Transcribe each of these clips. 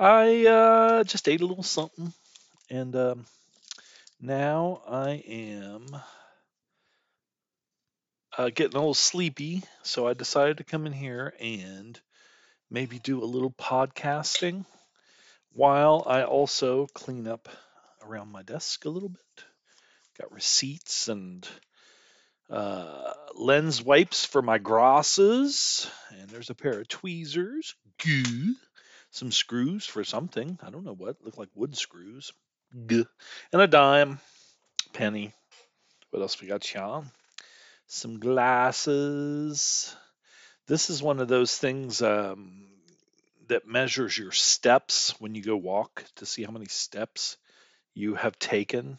I uh, just ate a little something, and um, now I am uh, getting a little sleepy, so I decided to come in here and maybe do a little podcasting while I also clean up around my desk a little bit. Got receipts and uh, lens wipes for my grosses, and there's a pair of tweezers, goo, some screws for something. I don't know what, look like wood screws, goo, and a dime, penny. What else we got, Sean? Some glasses. This is one of those things um, that measures your steps when you go walk to see how many steps you have taken.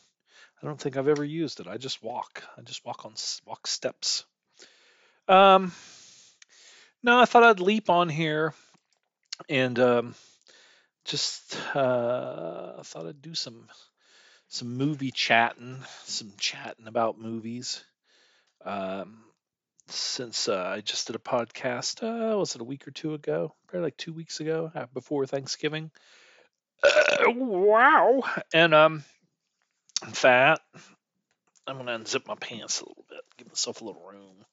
I don't think I've ever used it. I just walk. I just walk on walk steps. Um, no, I thought I'd leap on here and um, just uh, thought I'd do some some movie chatting, some chatting about movies. Um, since uh, I just did a podcast, uh, was it a week or two ago? Probably like two weeks ago, uh, before Thanksgiving. Uh, wow! And um, I'm fat. I'm gonna unzip my pants a little bit, give myself a little room.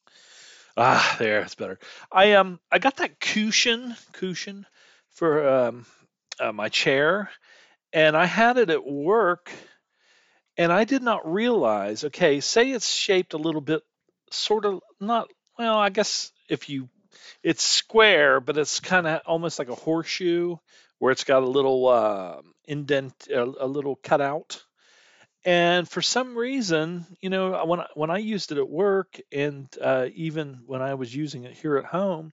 Ah, there, it's better. I um, I got that cushion, cushion for um, uh, my chair, and I had it at work, and I did not realize. Okay, say it's shaped a little bit, sort of not. Well, I guess if you, it's square, but it's kind of almost like a horseshoe, where it's got a little uh, indent, a, a little cutout and for some reason, you know, when I, when I used it at work, and uh, even when I was using it here at home,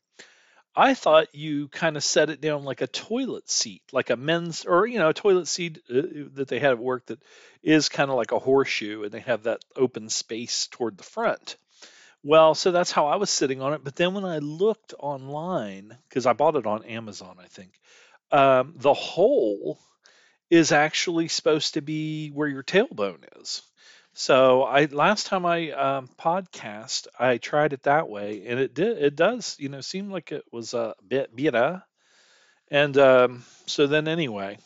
I thought you kind of set it down like a toilet seat, like a men's or you know a toilet seat uh, that they had at work that is kind of like a horseshoe, and they have that open space toward the front. Well, so that's how I was sitting on it. But then when I looked online, because I bought it on Amazon, I think, um, the hole is actually supposed to be where your tailbone is. So I last time I um, podcast, I tried it that way, and it did. It does, you know, seem like it was a bit better. And um, so then anyway,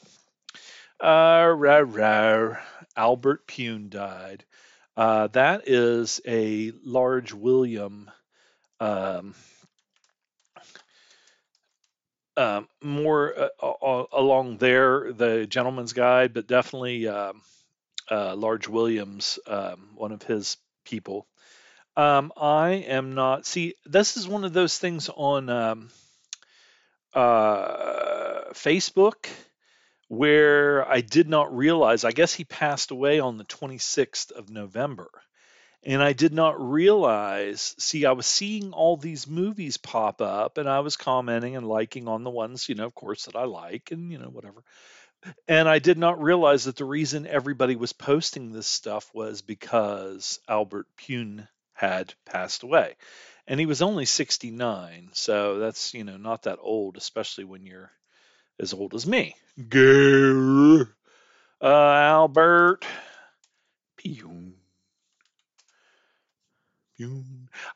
uh, rah, rah, Albert Pyun died. Uh, that is a large William um, um, more uh, uh, along there, the Gentleman's Guide, but definitely um, uh, Large Williams, um, one of his people. Um, I am not. See, this is one of those things on um, uh, Facebook where I did not realize. I guess he passed away on the 26th of November and I did not realize. See, I was seeing all these movies pop up, and I was commenting and liking on the ones, you know, of course, that I like, and you know, whatever. And I did not realize that the reason everybody was posting this stuff was because Albert Pyun had passed away, and he was only 69, so that's you know not that old, especially when you're as old as me. Uh, Albert Pyun. Pyun.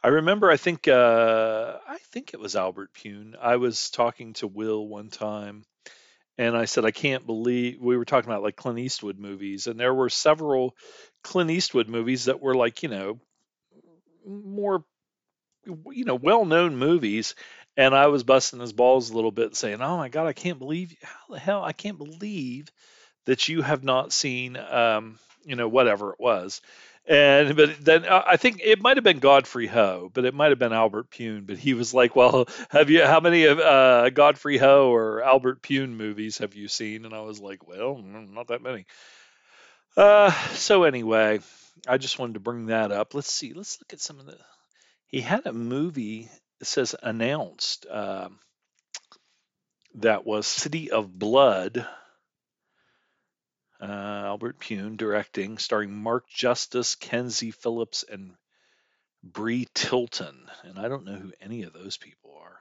I remember. I think. Uh, I think it was Albert Pyun. I was talking to Will one time, and I said, I can't believe we were talking about like Clint Eastwood movies, and there were several Clint Eastwood movies that were like you know more you know well-known movies and i was busting his balls a little bit saying oh my god i can't believe how the hell i can't believe that you have not seen um you know whatever it was and but then uh, I think it might have been Godfrey Ho, but it might have been Albert Pyun. But he was like, "Well, have you? How many of uh, Godfrey Ho or Albert Pyun movies have you seen?" And I was like, "Well, mm, not that many." Uh, so anyway, I just wanted to bring that up. Let's see. Let's look at some of the. He had a movie. It says announced. Um, that was City of Blood. Uh, Albert Pyun directing, starring Mark Justice, Kenzie Phillips, and Bree Tilton. And I don't know who any of those people are.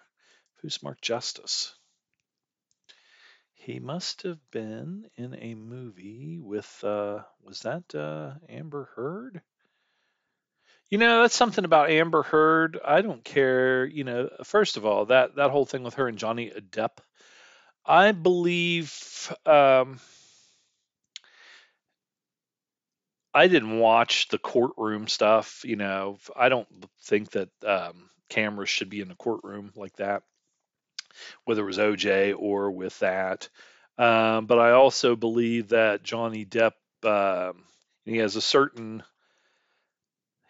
Who's Mark Justice? He must have been in a movie with, uh, was that uh, Amber Heard? You know, that's something about Amber Heard. I don't care. You know, first of all, that that whole thing with her and Johnny Depp. I believe um, I didn't watch the courtroom stuff. You know, I don't think that um, cameras should be in a courtroom like that, whether it was OJ or with that. Um, but I also believe that Johnny Depp, uh, he has a certain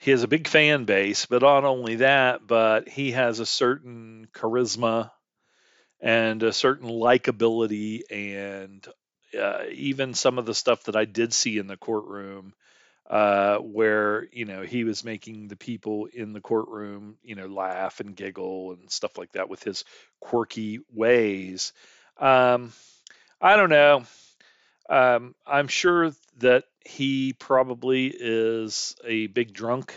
he has a big fan base, but not only that, but he has a certain charisma and a certain likability, and uh, even some of the stuff that I did see in the courtroom, uh, where you know he was making the people in the courtroom, you know, laugh and giggle and stuff like that with his quirky ways. Um, I don't know. Um, I'm sure that he probably is a big drunk,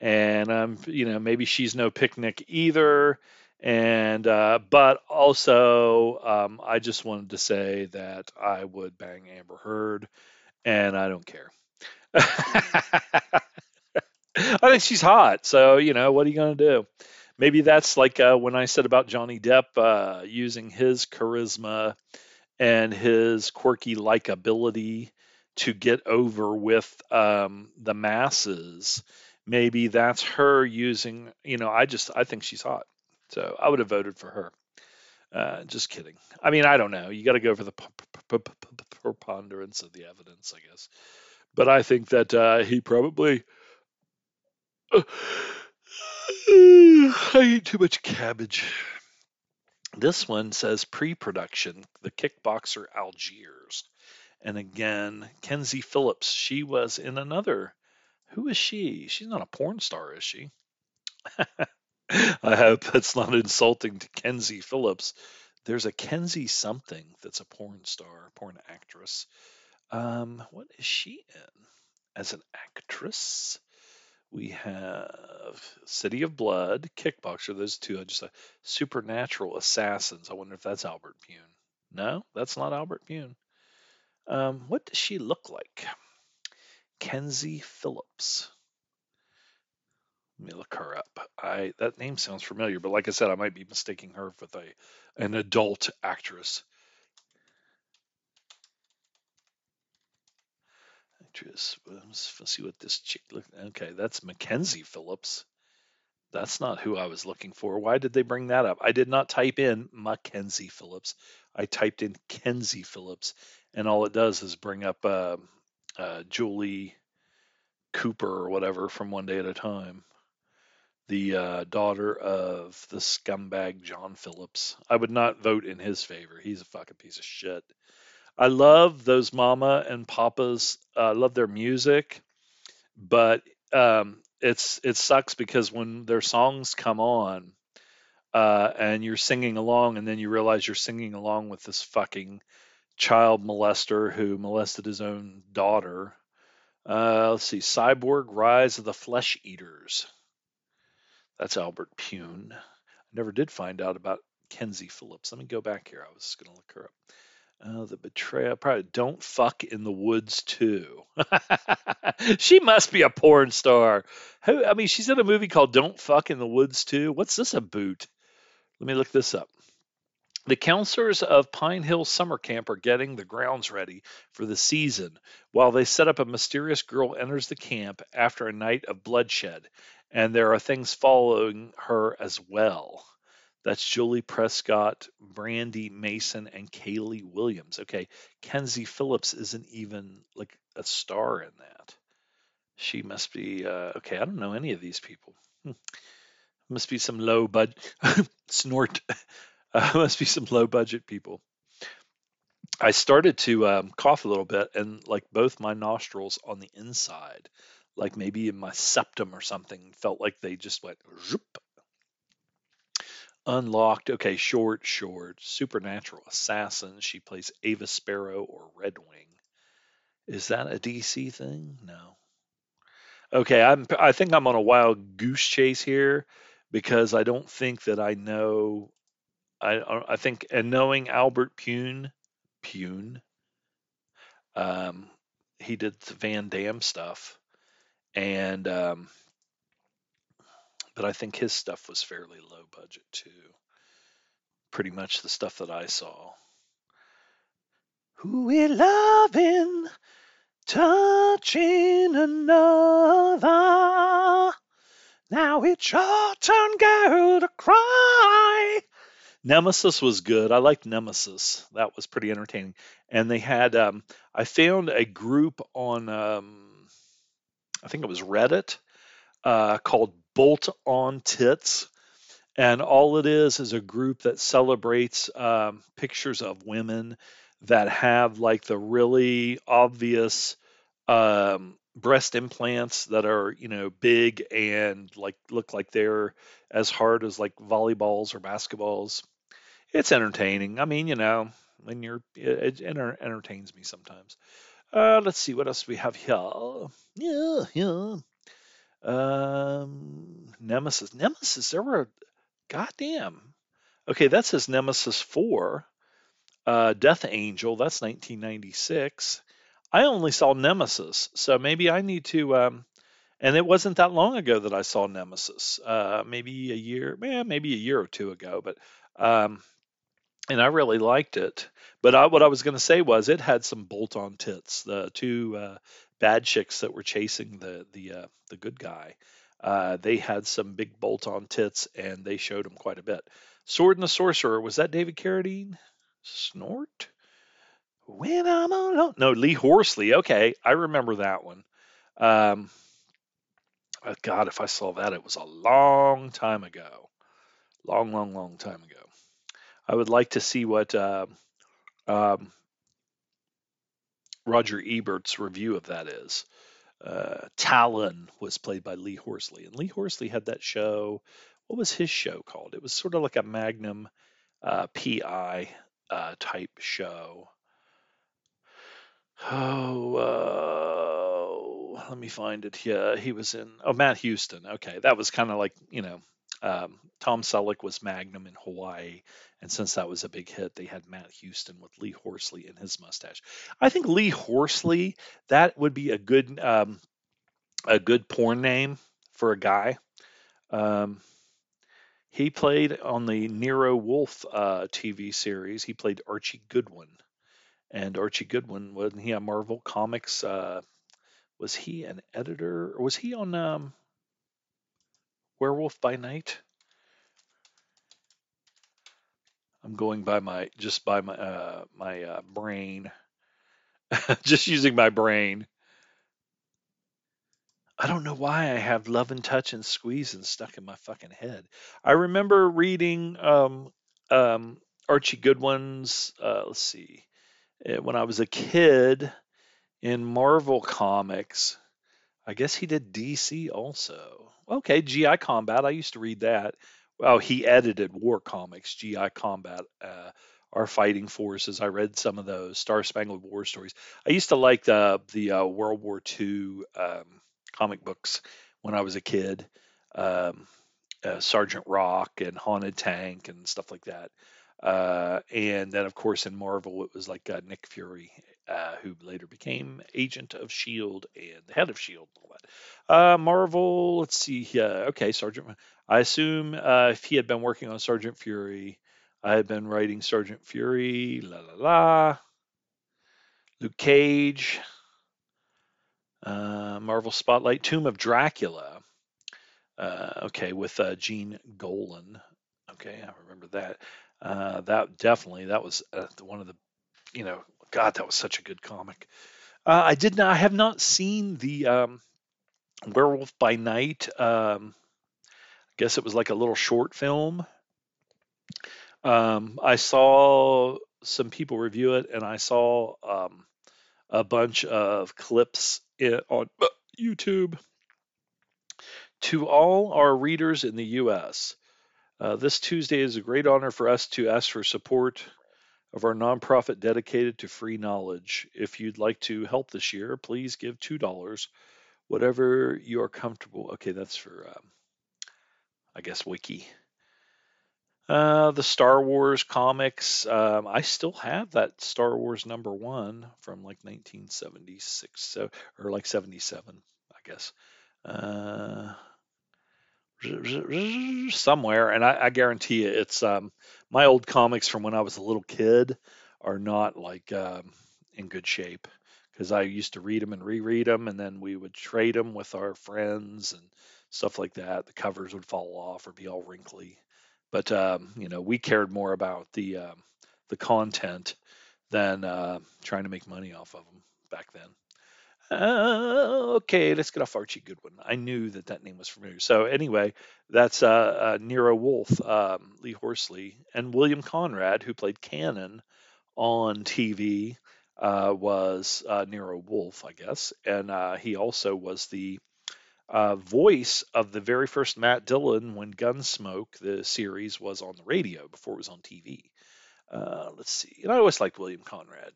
and um, you know maybe she's no picnic either. And uh, but also, um, I just wanted to say that I would bang Amber Heard, and I don't care. I think she's hot, so you know what are you gonna do? Maybe that's like uh, when I said about Johnny Depp uh, using his charisma and his quirky likability to get over with um, the masses. Maybe that's her using, you know, I just, I think she's hot. So I would have voted for her. Uh, just kidding. I mean, I don't know. You got to go for the preponderance of the evidence, I guess. But I think that uh, he probably. I eat too much cabbage. This one says pre production, the kickboxer Algiers. And again, Kenzie Phillips, she was in another. Who is she? She's not a porn star, is she? I hope that's not insulting to Kenzie Phillips. There's a Kenzie something that's a porn star, porn actress. Um, what is she in as an actress? We have City of Blood, Kickboxer. Those two, are just uh, Supernatural Assassins. I wonder if that's Albert Pyun. No, that's not Albert Pyun. Um, what does she look like? Kenzie Phillips. Let me look her up. I that name sounds familiar, but like I said, I might be mistaking her with a an adult actress. Actress. Let's see what this chick. Okay, that's Mackenzie Phillips. That's not who I was looking for. Why did they bring that up? I did not type in Mackenzie Phillips. I typed in Kenzie Phillips, and all it does is bring up uh, uh, Julie Cooper or whatever from One Day at a Time, the uh, daughter of the scumbag John Phillips. I would not vote in his favor. He's a fucking piece of shit. I love those mama and papas. I love their music, but um, it's it sucks because when their songs come on uh, and you're singing along, and then you realize you're singing along with this fucking child molester who molested his own daughter. Uh, let's see, Cyborg Rise of the Flesh Eaters. That's Albert Pyun. I never did find out about Kenzie Phillips. Let me go back here. I was going to look her up. Uh, the betrayal, probably don't fuck in the woods too. she must be a porn star. Who, I mean, she's in a movie called Don't Fuck in the Woods too. What's this a boot? Let me look this up. The counselors of Pine Hill Summer Camp are getting the grounds ready for the season while they set up a mysterious girl enters the camp after a night of bloodshed, and there are things following her as well. That's Julie Prescott, Brandy Mason, and Kaylee Williams. Okay, Kenzie Phillips isn't even like a star in that. She must be uh, okay. I don't know any of these people. Hmm. Must be some low budget snort. Uh, must be some low budget people. I started to um, cough a little bit, and like both my nostrils on the inside, like maybe in my septum or something, felt like they just went zoop Unlocked. Okay, short, short. Supernatural Assassin. She plays Ava Sparrow or Red Wing. Is that a DC thing? No. Okay, I'm. I think I'm on a wild goose chase here because I don't think that I know. I I think and knowing Albert Pyun Pyun um, he did the Van Damme stuff, and um, but I think his stuff was fairly low budget too. Pretty much the stuff that I saw. Who we loving, touching another. Now it's your turn, girl, to cry. Nemesis was good. I liked Nemesis. That was pretty entertaining. And they had, um, I found a group on, um, I think it was Reddit, uh, called Bolt on Tits. And all it is is a group that celebrates um, pictures of women that have like the really obvious um, breast implants that are you know big and like look like they're as hard as like volleyballs or basketballs. It's entertaining. I mean, you know, when you're it, it enter, entertains me sometimes. Uh, let's see what else we have here. Yeah, yeah. Um, Nemesis. Nemesis. There were, goddamn. Okay, that says Nemesis four. Uh, Death Angel. That's 1996. I only saw Nemesis, so maybe I need to. Um, and it wasn't that long ago that I saw Nemesis. Uh, maybe a year, yeah, maybe a year or two ago. But um, and I really liked it. But I, what I was going to say was it had some bolt-on tits. The two uh, bad chicks that were chasing the the uh, the good guy, uh, they had some big bolt-on tits, and they showed them quite a bit. Sword and the Sorcerer was that David Carradine? Snort? When I'm alone. No, Lee Horsley. Okay, I remember that one. Um, uh, God, if I saw that, it was a long time ago. Long, long, long time ago. I would like to see what uh, um, Roger Ebert's review of that is. Uh, Talon was played by Lee Horsley, and Lee Horsley had that show. What was his show called? It was sort of like a Magnum uh, PI uh, type show. Oh, uh, let me find it. Yeah, he was in. Oh, Matt Houston. Okay, that was kind of like you know, um, Tom Selleck was Magnum in Hawaii, and since that was a big hit, they had Matt Houston with Lee Horsley in his mustache. I think Lee Horsley that would be a good um, a good porn name for a guy. Um, he played on the Nero Wolfe uh, TV series. He played Archie Goodwin and Archie Goodwin wasn't he on Marvel Comics? Uh, was he an editor? Or was he on um, Werewolf by Night? I'm going by my just by my uh, my uh, brain, just using my brain. I don't know why I have love and touch and squeezing stuck in my fucking head. I remember reading um, um, Archie Goodwin's. Uh, let's see, Eh, when I was a kid in Marvel Comics. I guess he did DC also. Okay, GI Combat. I used to read that. Well, he edited War Comics, GI Combat, uh, Our Fighting Forces. I read some of those Star Spangled War stories. I used to like the the uh, World War II um, comic books when I was a kid. Um, uh, Sergeant Rock and Haunted Tank and stuff like that. Uh, and then, of course, in Marvel, it was like uh, Nick Fury, uh, who later became Agent of S.H.I.E.L.D. and the head of S.H.I.E.L.D. Uh, Marvel, let's see. Yeah, okay, Sergeant. I assume uh, if he had been working on Sergeant Fury, I had been writing Sergeant Fury, la la la. Luke Cage, uh, Marvel Spotlight, Tomb of Dracula. okay, with Gene Colan. Okay, I remember that. Uh, that definitely that was uh, one of the, you know, God, that was such a good comic. Uh, I did not, I have not seen the um, Werewolf by Night. Um, I guess it was like a little short film. Um, I saw some people review it, and I saw um, a bunch of clips in, on YouTube. To all our readers in the U.S., Uh, this Tuesday is a great honor for us to ask for support of our nonprofit dedicated to free knowledge. If you'd like to help this year, please give $2, whatever you are comfortable. Okay, that's for, um, I guess, Wiki. Uh, the Star Wars comics. Um, I still have that Star Wars number one from like 1976, so, or like 77, I guess. Uh, somewhere, and I, I guarantee you, it's um, my old comics from when I was a little kid are not like um, in good shape because I used to read them and reread them, and then we would trade them with our friends and stuff like that. The covers would fall off or be all wrinkly, but um, you know, we cared more about the um, the content than uh, trying to make money off of them back then. Uh, okay, let's get off Archie Goodwin. I knew that that name was familiar. So anyway, that's uh, uh, Nero Wolfe, um, Lee Horsley, and William Conrad, who played Cannon on TV, uh, was uh, Nero Wolfe, I guess, and uh, he also was the voice of the very first Matt Dillon when Gunsmoke, the series, was on the radio before it was on TV. Let's see, and I always liked William Conrad.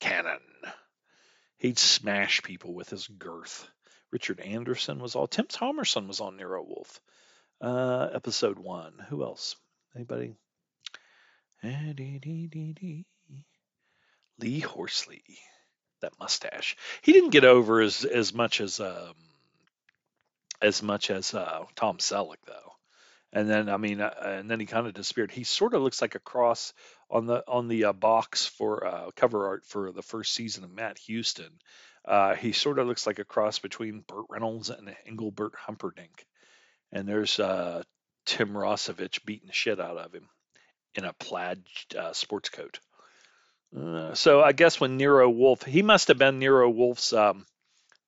Cannon. He'd smash people with his girth. Richard Anderson was all. Tim Thomerson was on Nero Wolfe. Uh, episode one. Who else? Anybody? Lee Horsley. That mustache. He didn't get over as as much as um, as much as uh, Tom Selleck though. And then I mean, uh, and then he kind of disappeared. He sort of looks like a cross on the on the uh, box for uh, cover art for the first season of Matt Houston. Uh, he sort of looks like a cross between Burt Reynolds and Engelbert Humperdinck. And there's uh, Tim Rossovich beating the shit out of him in a plaid uh, sports coat. Uh, so I guess when Nero Wolfe, he must have been Nero Wolfe's um,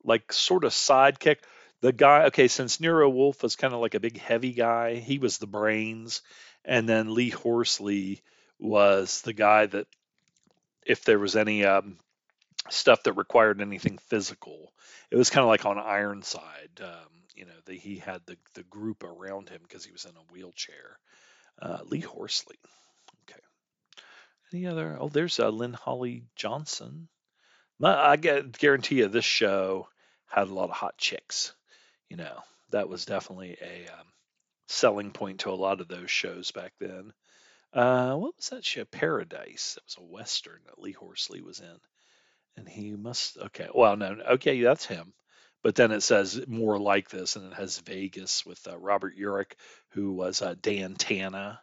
like sort of sidekick. The guy, okay, since Nero Wolfe was kind of like a big heavy guy, he was the brains, and then Lee Horsley was the guy that if there was any um, stuff that required anything physical, it was kind of like on Ironside. Um, you know, the, he had the the group around him because he was in a wheelchair. Uh, Lee Horsley. Okay. Any other? Oh, there's uh, Lynn Holly Johnson. I guarantee you, this show had a lot of hot chicks. You know, that was definitely a um, selling point to a lot of those shows back then. Uh, what was that show? Paradise. That was a western that Lee Horsley was in, and he must. Okay, well, no, okay, that's him. But then it says more like this, and it has Vegas with uh, Robert Urich, who was uh, Dan Tana,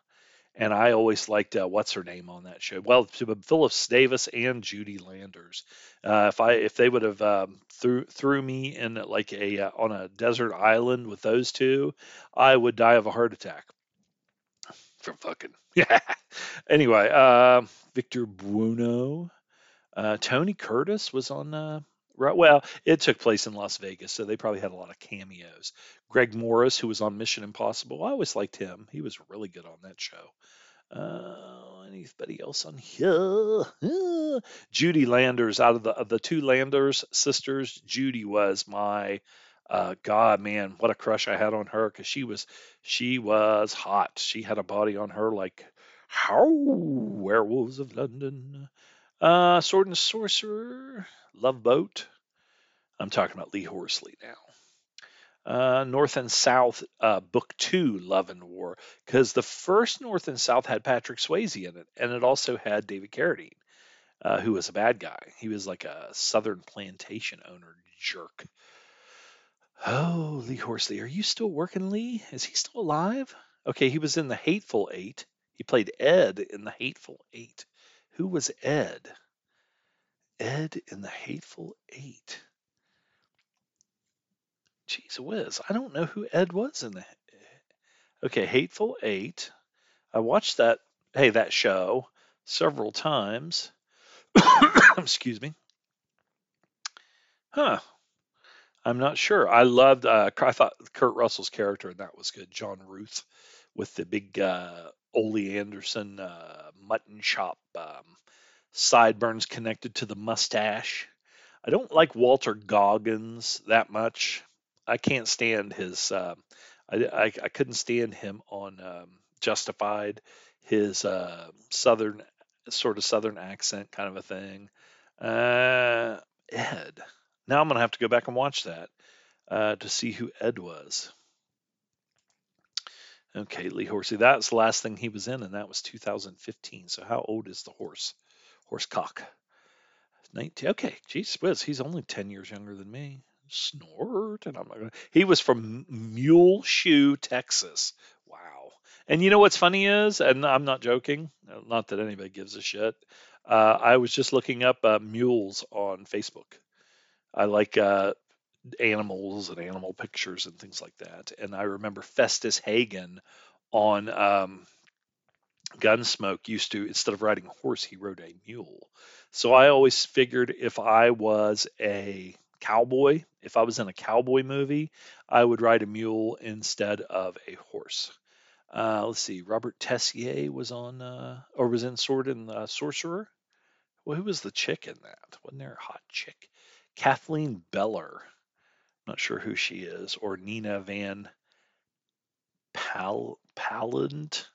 and I always liked uh, what's her name on that show. Well, Phyllis Davis and Judy Landers. Uh, if I if they would have um, threw threw me in like a uh, on a desert island with those two, I would die of a heart attack from fucking. Yeah. anyway, uh, Victor Buono, uh, Tony Curtis was on. Uh, right, well, it took place in Las Vegas, so they probably had a lot of cameos. Greg Morris, who was on Mission Impossible, I always liked him. He was really good on that show. Uh, anybody else on here? Judy Landers, out of the of the two Landers sisters, Judy was my uh, God, man, what a crush I had on her because she was she was hot. She had a body on her like how werewolves of London. Uh, Sword and Sorcerer, Love Boat. I'm talking about Lee Horsley now. Uh, North and South, uh, Book Two, Love and War, because the first North and South had Patrick Swayze in it, and it also had David Carradine, uh, who was a bad guy. He was like a Southern plantation owner jerk. Oh, Lee Horsley, are you still working, Lee? Is he still alive? Okay, he was in the Hateful Eight. He played Ed in the Hateful Eight. Who was Ed? Ed in the Hateful Eight. Jeez whiz, I don't know who Ed was in the. Okay, Hateful Eight. I watched that. Hey, that show several times. Excuse me. Huh. I'm not sure. I loved. Uh, I thought Kurt Russell's character, and that was good. John Ruth with the big uh, Ole Anderson uh, mutton chop um, sideburns connected to the mustache. I don't like Walter Goggins that much. I can't stand his. Uh, I, I, I couldn't stand him on um, justified his uh, southern sort of southern accent kind of a thing. Uh, Ed. Now I'm gonna have to go back and watch that uh, to see who Ed was. Okay, Lee Horsey. That's the last thing he was in, and that was 2015. So how old is the horse? Horse cock. 19. Okay, geez whiz, he's only 10 years younger than me. Snort, and I'm not. He was from Muleshoe, Texas. Wow. And you know what's funny is, and I'm not joking, not that anybody gives a shit. Uh, I was just looking up uh, mules on Facebook. I like uh, animals and animal pictures and things like that. And I remember Festus Hagen on um, Gunsmoke used to, instead of riding a horse, he rode a mule. So I always figured if I was a cowboy, if I was in a cowboy movie, I would ride a mule instead of a horse. Uh, let's see, Robert Tessier was on, uh, or was in Sword and uh, Sorcerer. Well, who was the chick in that? Wasn't there a hot chick? Kathleen Beller. Not sure who she is. Or Nina Van Pal Palland.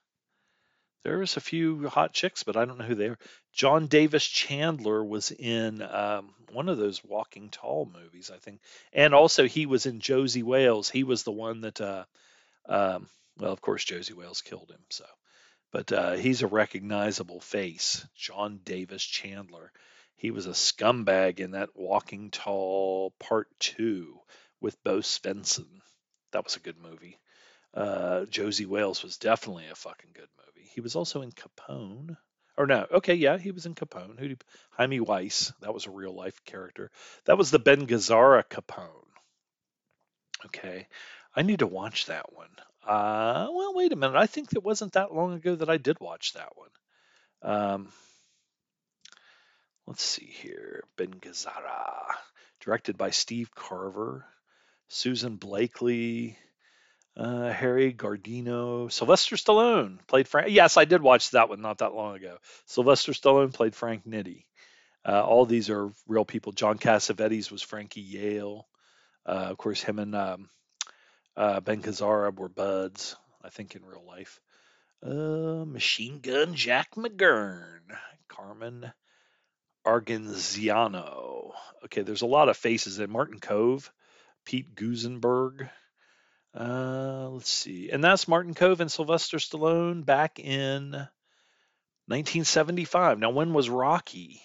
There was a few hot chicks, but I don't know who they are. John Davis Chandler was in um, one of those Walking Tall movies, I think, and also he was in Josey Wales. He was the one that, uh, um, well, of course, Josey Wales killed him. So, but uh, he's a recognizable face, John Davis Chandler. He was a scumbag in that Walking Tall Part Two with Bo Svenson. That was a good movie. Uh, Josey Wales was definitely a fucking good movie. He was also in Capone. Or no, okay, yeah, he was in Capone. Who? Hymie Weiss. That was a real life character. That was the Ben Gazzara Capone. Okay, I need to watch that one. Uh, well, wait a minute. I think it wasn't that long ago that I did watch that one. Um, let's see here. Ben Gazzara, directed by Steve Carver, Susan Blakely, uh, Harry Guardino, Sylvester Stallone played Frank. Yes, I did watch that one not that long ago. Sylvester Stallone played Frank Nitti. Uh, all these are real people. John Cassavetes was Frankie Yale. Uh, of course, him and um, uh, Ben Gazzara were buds, I think, in real life. Uh, Machine Gun Jack McGurn, Carmen Argenziano. Okay, there's a lot of faces in Martin Kove, Pete Gusenberg. Uh, let's see, and that's Martin Kove and Sylvester Stallone back in 1975. Now, when was Rocky?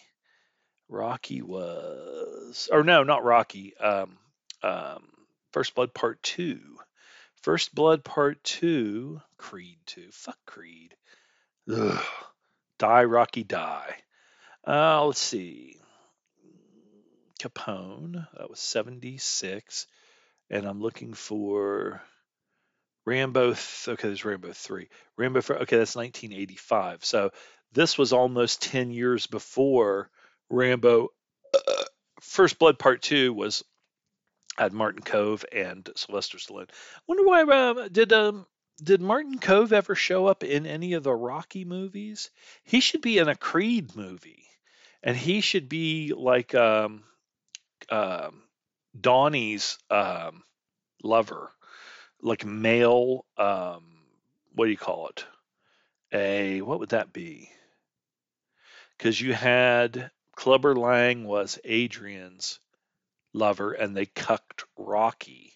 Rocky was, or no, not Rocky. Um, um, First Blood Part Two. First Blood Part Two. Creed Two. Fuck Creed. Ugh. Die Rocky Die. Uh, let's see. Capone. That was 76. And I'm looking for Rambo. Th- okay, there's Rambo 3. Rambo. Okay, that's 1985. So this was almost 10 years before Rambo. Uh, First Blood Part 2 was had Martin Kove and Sylvester Stallone. I wonder why uh, did um did Martin Kove ever show up in any of the Rocky movies? He should be in a Creed movie, and he should be like um, um, Donnie's um, lover, like male. Um, what do you call it? A what would that be? Because you had Clubber Lang was Adrian's lover and they cucked Rocky.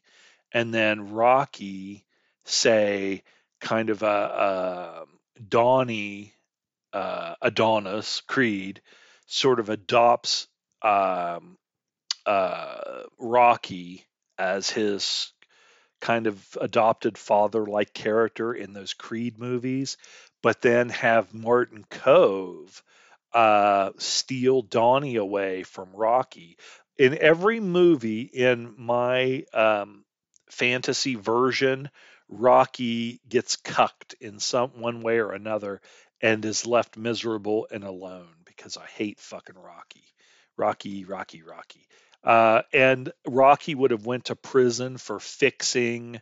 And then Rocky, say, kind of a, a Donnie, uh, Adonis, Creed, sort of adopts um, uh, Rocky as his kind of adopted father like character in those Creed movies, but then have Martin Kove uh, steal Donnie away from Rocky. In every movie in my um, fantasy version, Rocky gets cucked in some one way or another and is left miserable and alone because I hate fucking Rocky. Rocky, Rocky, Rocky. Uh, and Rocky would have went to prison for fixing.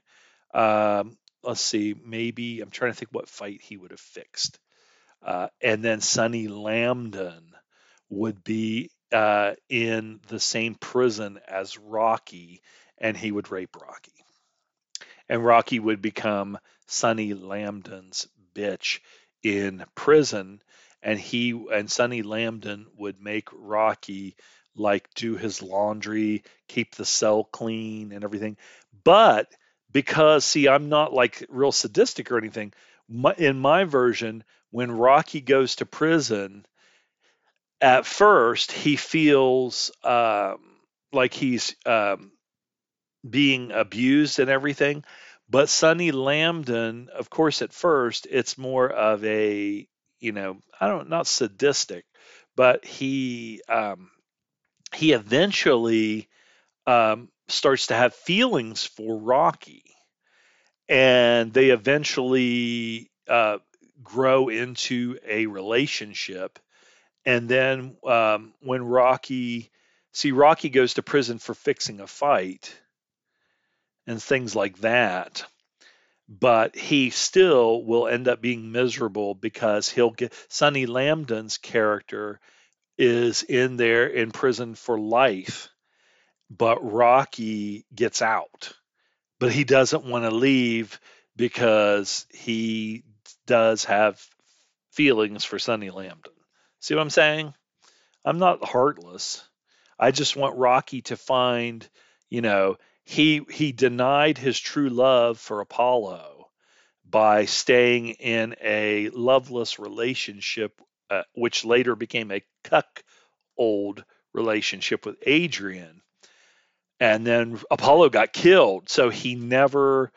Um, let's see, maybe I'm trying to think what fight he would have fixed. Uh, and then Sonny Landham would be uh, in the same prison as Rocky, and he would rape Rocky. And Rocky would become Sonny Landham's bitch in prison, and he and Sonny Landham would make Rocky like do his laundry, keep the cell clean, and everything. But because see, I'm not like real sadistic or anything. My, in my version, when Rocky goes to prison, at first he feels um, like he's um, being abused and everything. But Sonny Landham, of course, at first it's more of a, you know, I don't not sadistic, but he um, he eventually um, starts to have feelings for Rocky, and they eventually uh, grow into a relationship. And then um, when Rocky, see, Rocky goes to prison for fixing a fight and things like that. But he still will end up being miserable because he'll get Sonny Landham's character is in there in prison for life, but Rocky gets out. But he doesn't want to leave because he does have feelings for Sonny Landham. See what I'm saying? I'm not heartless. I just want Rocky to find, you know, he he denied his true love for Apollo by staying in a loveless relationship, uh, which later became a cuck old relationship with Adrian. And then Apollo got killed, so he never.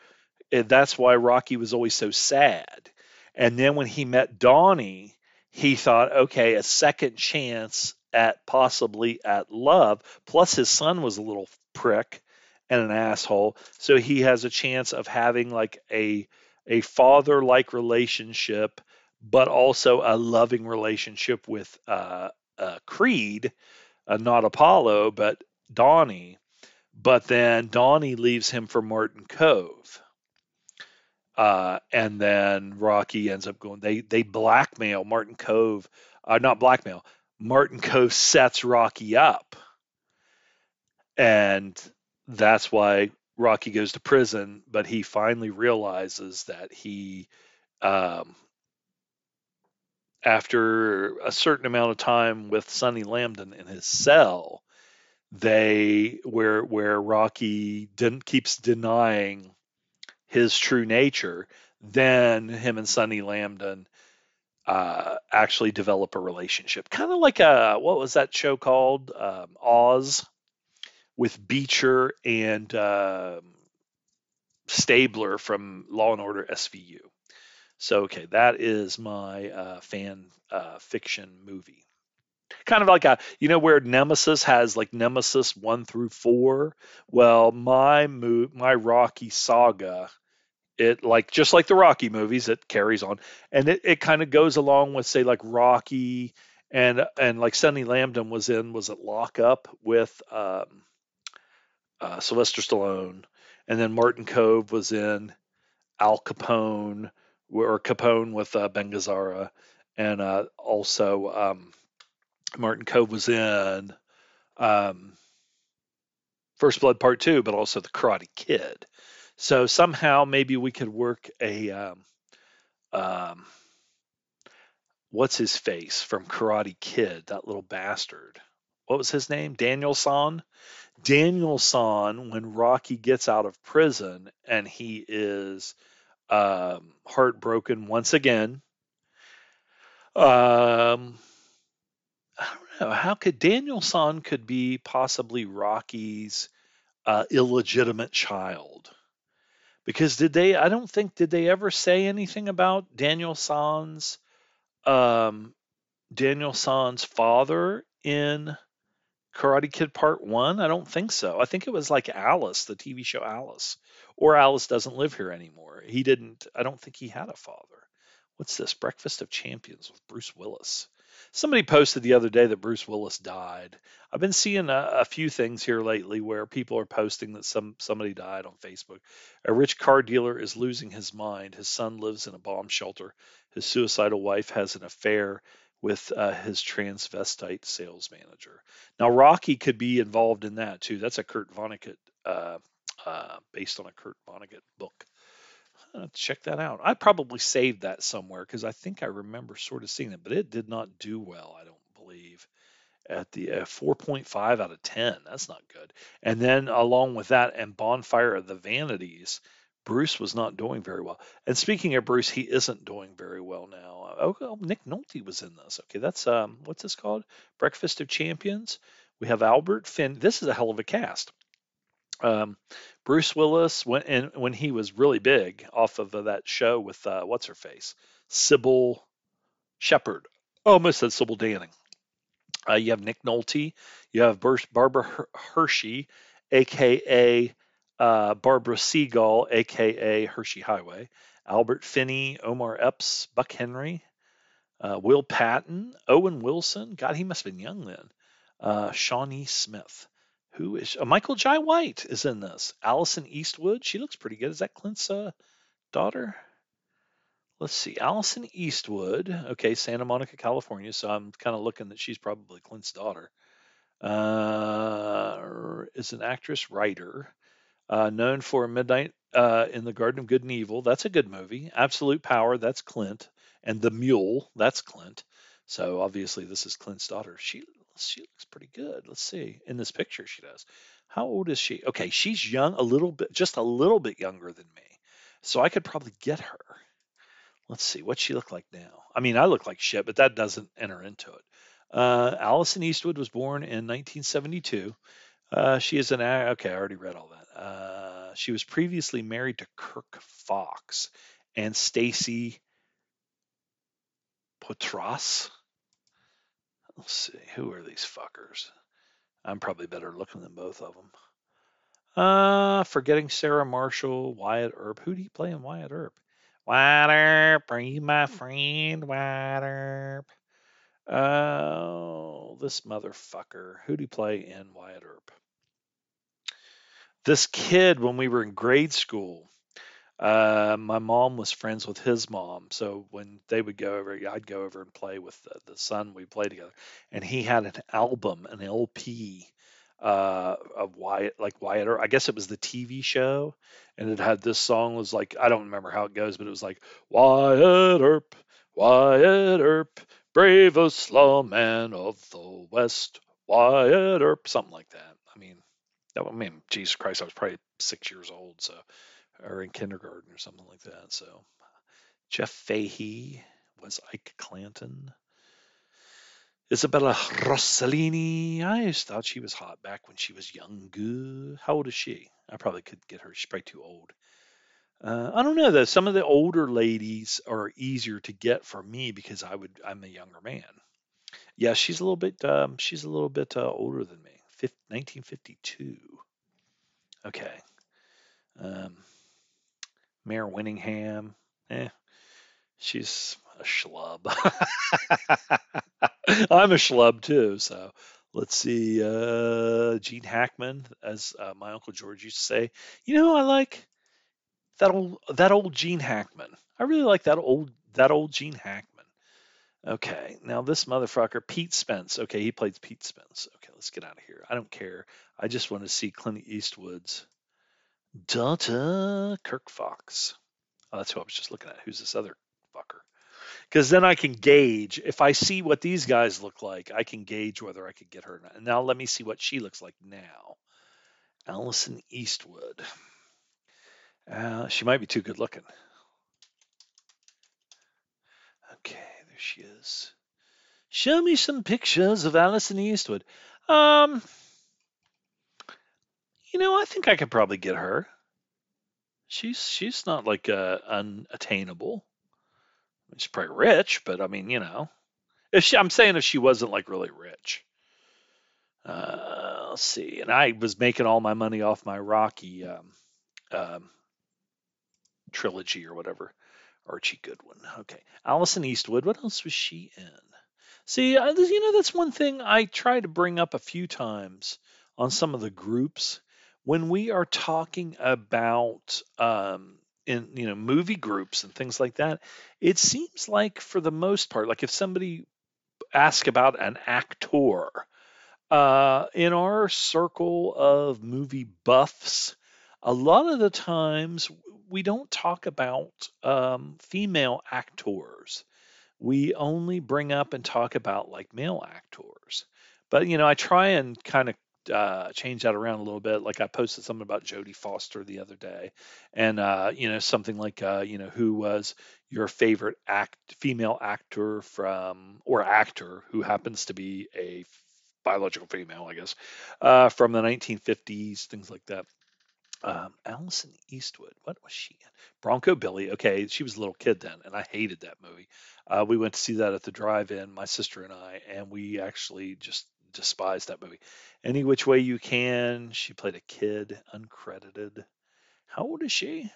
That's why Rocky was always so sad. And then when he met Donnie, he thought, okay, a second chance at possibly at love. Plus, his son was a little prick and an asshole. So he has a chance of having like a a father like relationship, but also a loving relationship with uh, uh, Creed, uh, not Apollo, but Donnie. But then Donnie leaves him for Martin Kove. Uh, and then Rocky ends up going. They they blackmail Martin Kove, uh, not blackmail. Martin Kove sets Rocky up, and that's why Rocky goes to prison, but he finally realizes that he, um, after a certain amount of time with Sonny Landham in his cell, they where where Rocky didn't keeps denying his true nature, then him and Sonny Landham uh, actually develop a relationship, kind of like a what was that show called? Um, Oz with Beecher and uh, Stabler from Law and Order SVU. So, okay, that is my uh, fan uh, fiction movie. Kind of like a, you know, where Nemesis has like Nemesis one through four. Well, my mo- my Rocky saga, it like just like the Rocky movies, it carries on, and it, it kind of goes along with say like Rocky and and like Sonny Landham was in was it Lock Up with um, uh, Sylvester Stallone, and then Martin Kove was in Al Capone or Capone with uh, Ben Gazzara, and uh, also um, Martin Kove was in um, First Blood Part Two, but also the Karate Kid. So somehow maybe we could work a um, um, what's his face from Karate Kid, that little bastard. What was his name? Daniel San. Daniel San, when Rocky gets out of prison and he is um, heartbroken once again. Um, I don't know how could Daniel San could be possibly Rocky's uh, illegitimate child because did they? I don't think did they ever say anything about Daniel San's um, Daniel San's father in Karate Kid Part One? I don't think so. I think it was like Alice, the TV show Alice, or Alice doesn't live here anymore. He didn't. I don't think he had a father. What's this? Breakfast of Champions with Bruce Willis. Somebody posted the other day that Bruce Willis died. I've been seeing a, a, few things here lately where people are posting that some somebody died on Facebook. A rich car dealer is losing his mind. His son lives in a bomb shelter. His suicidal wife has an affair with uh, his transvestite sales manager. Now, Rocky could be involved in that too. That's a Kurt Vonnegut, uh, uh, based on a Kurt Vonnegut book. Check that out. I probably saved that somewhere because I think I remember sort of seeing it, but it did not do well. I don't believe at the uh, 4.5 out of 10. That's not good. And then along with that and Bonfire of the Vanities, Bruce was not doing very well. And speaking of Bruce, he isn't doing very well now. Oh, oh Nick Nolte was in this. Okay, that's um, what's this called? Breakfast of Champions. We have Albert Finn. This is a hell of a cast. Um, Bruce Willis when and when he was really big off of uh, that show with uh, what's her face, Cybill Shepherd. Oh, almost said Sybil Danning. Uh, you have Nick Nolte. You have Barbara Hershey, aka uh, Barbara Seagull, aka Hershey Highway. Albert Finney, Omar Epps, Buck Henry, uh, Will Patton, Owen Wilson. God, he must have been young then. Uh, Shawnee Smith. Who is uh, Michael Jai White is in this? Alison Eastwood. She looks pretty good. Is that Clint's uh, daughter? Let's see. Alison Eastwood. Okay, Santa Monica, California. So I'm kind of looking that she's probably Clint's daughter. Uh, is an actress, writer, uh, known for Midnight uh, in the Garden of Good and Evil. That's a good movie. Absolute Power. That's Clint. And The Mule. That's Clint. So obviously this is Clint's daughter. She she looks pretty good. Let's see. In this picture, she does. How old is she? Okay, she's young, a little bit, just a little bit younger than me. So I could probably get her. Let's see. What's she look like now? I mean, I look like shit, but that doesn't enter into it. Uh, Alison Eastwood was born in 1972. Uh, she is an okay. I already read all that. Uh, she was previously married to Kirk Fox and Stacy Poitras. Let's see, who are these fuckers? I'm probably better looking than both of them. Uh, forgetting Sarah Marshall, Wyatt Earp. Who do you play in Wyatt Earp? Wyatt Earp, are you my friend, Wyatt Earp? Oh, this motherfucker. Who do you play in Wyatt Earp? This kid, when we were in grade school, uh, my mom was friends with his mom, so when they would go over, I'd go over and play with the, the son. We play together, and he had an album, an LP uh, of Wyatt, like Wyatt Earp. I guess it was the TV show, and it had this song. Was like I don't remember how it goes, but it was like Wyatt Earp, Wyatt Earp, bravest lawman of the West, Wyatt Earp, something like that. I mean, I mean, Jesus Christ, I was probably six years old, so or in kindergarten or something like that. So Jeff Fahey was Ike Clanton. Isabella Rossellini. I just thought she was hot back when she was young. How old is she? I probably could get her. She's probably too old. Uh, I don't know though. Some of the older ladies are easier to get for me because I would. I'm a younger man. Yeah, she's a little bit. Um, she's a little bit uh, older than me. 1952. Okay. Um, Mare Winningham, eh, she's a schlub. I'm a schlub too. So let's see. Uh, Gene Hackman, as uh, my uncle George used to say, you know, I like that old that old Gene Hackman. I really like that old that old Gene Hackman. Okay, now this motherfucker, Pete Spence. Okay, he played Pete Spence. Okay, let's get out of here. I don't care. I just want to see Clint Eastwood's daughter, Kirk Fox. Oh, that's who I was just looking at. Who's this other fucker? Because then I can gauge if I see what these guys look like, I can gauge whether I could get her. And now let me see what she looks like now. Alison Eastwood. Uh, she might be too good looking. Okay, there she is. Show me some pictures of Alison Eastwood. Um, you know, I think I could probably get her. She's she's not like uh, unattainable. She's probably rich, but I mean, you know, if she, I'm saying if she wasn't like really rich. Uh, let's see. And I was making all my money off my Rocky um, um, trilogy or whatever. Archie Goodwin. Okay. Alison Eastwood. What else was she in? See, you know, that's one thing I try to bring up a few times on some of the groups when we are talking about um, in you know movie groups and things like that. It seems like for the most part, like if somebody asks about an actor uh, in our circle of movie buffs, a lot of the times we don't talk about um, female actors. We only bring up and talk about like male actors. But you know, I try and kind of uh, change that around a little bit. Like I posted something about Jodie Foster the other day, and uh, you know something like uh, you know who was your favorite act female actor from or actor who happens to be a biological female, I guess, uh, from the 1950s, things like that. Um, Alison Eastwood, what was she in? Bronco Billy. Okay, she was a little kid then, and I hated that movie. Uh, we went to see that at the drive-in, my sister and I, and we actually just despised that movie. Any Which Way You Can. She played a kid, uncredited. How old is she?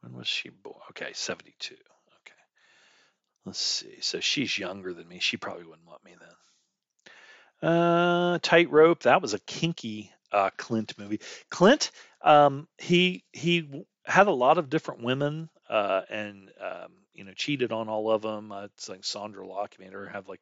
When was she born? Okay, 72. Okay. Let's see. So she's younger than me. She probably wouldn't want me then. Uh, Tightrope. That was a kinky uh, Clint movie. Clint, um, he he had a lot of different women, uh, and um, you know cheated on all of them. Uh, it's like Sondra Locke made her have like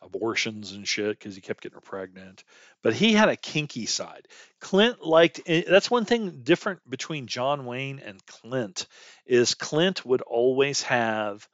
abortions and shit because he kept getting her pregnant. But he had a kinky side. Clint liked eh, that's one thing different between John Wayne and Clint is Clint would always have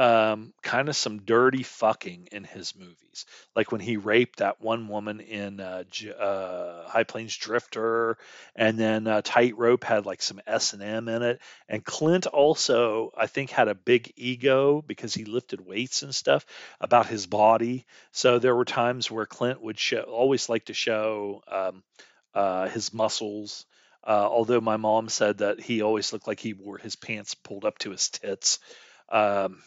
um, kind of some dirty fucking in his movies, like when he raped that one woman in uh, uh, High Plains Drifter, and then uh, Tightrope had like some S and M in it. And Clint also, I think, had a big ego because he lifted weights and stuff about his body. So there were times where Clint would show, always like to show um, uh, his muscles. Uh, although my mom said that he always looked like he wore his pants pulled up to his tits. Um,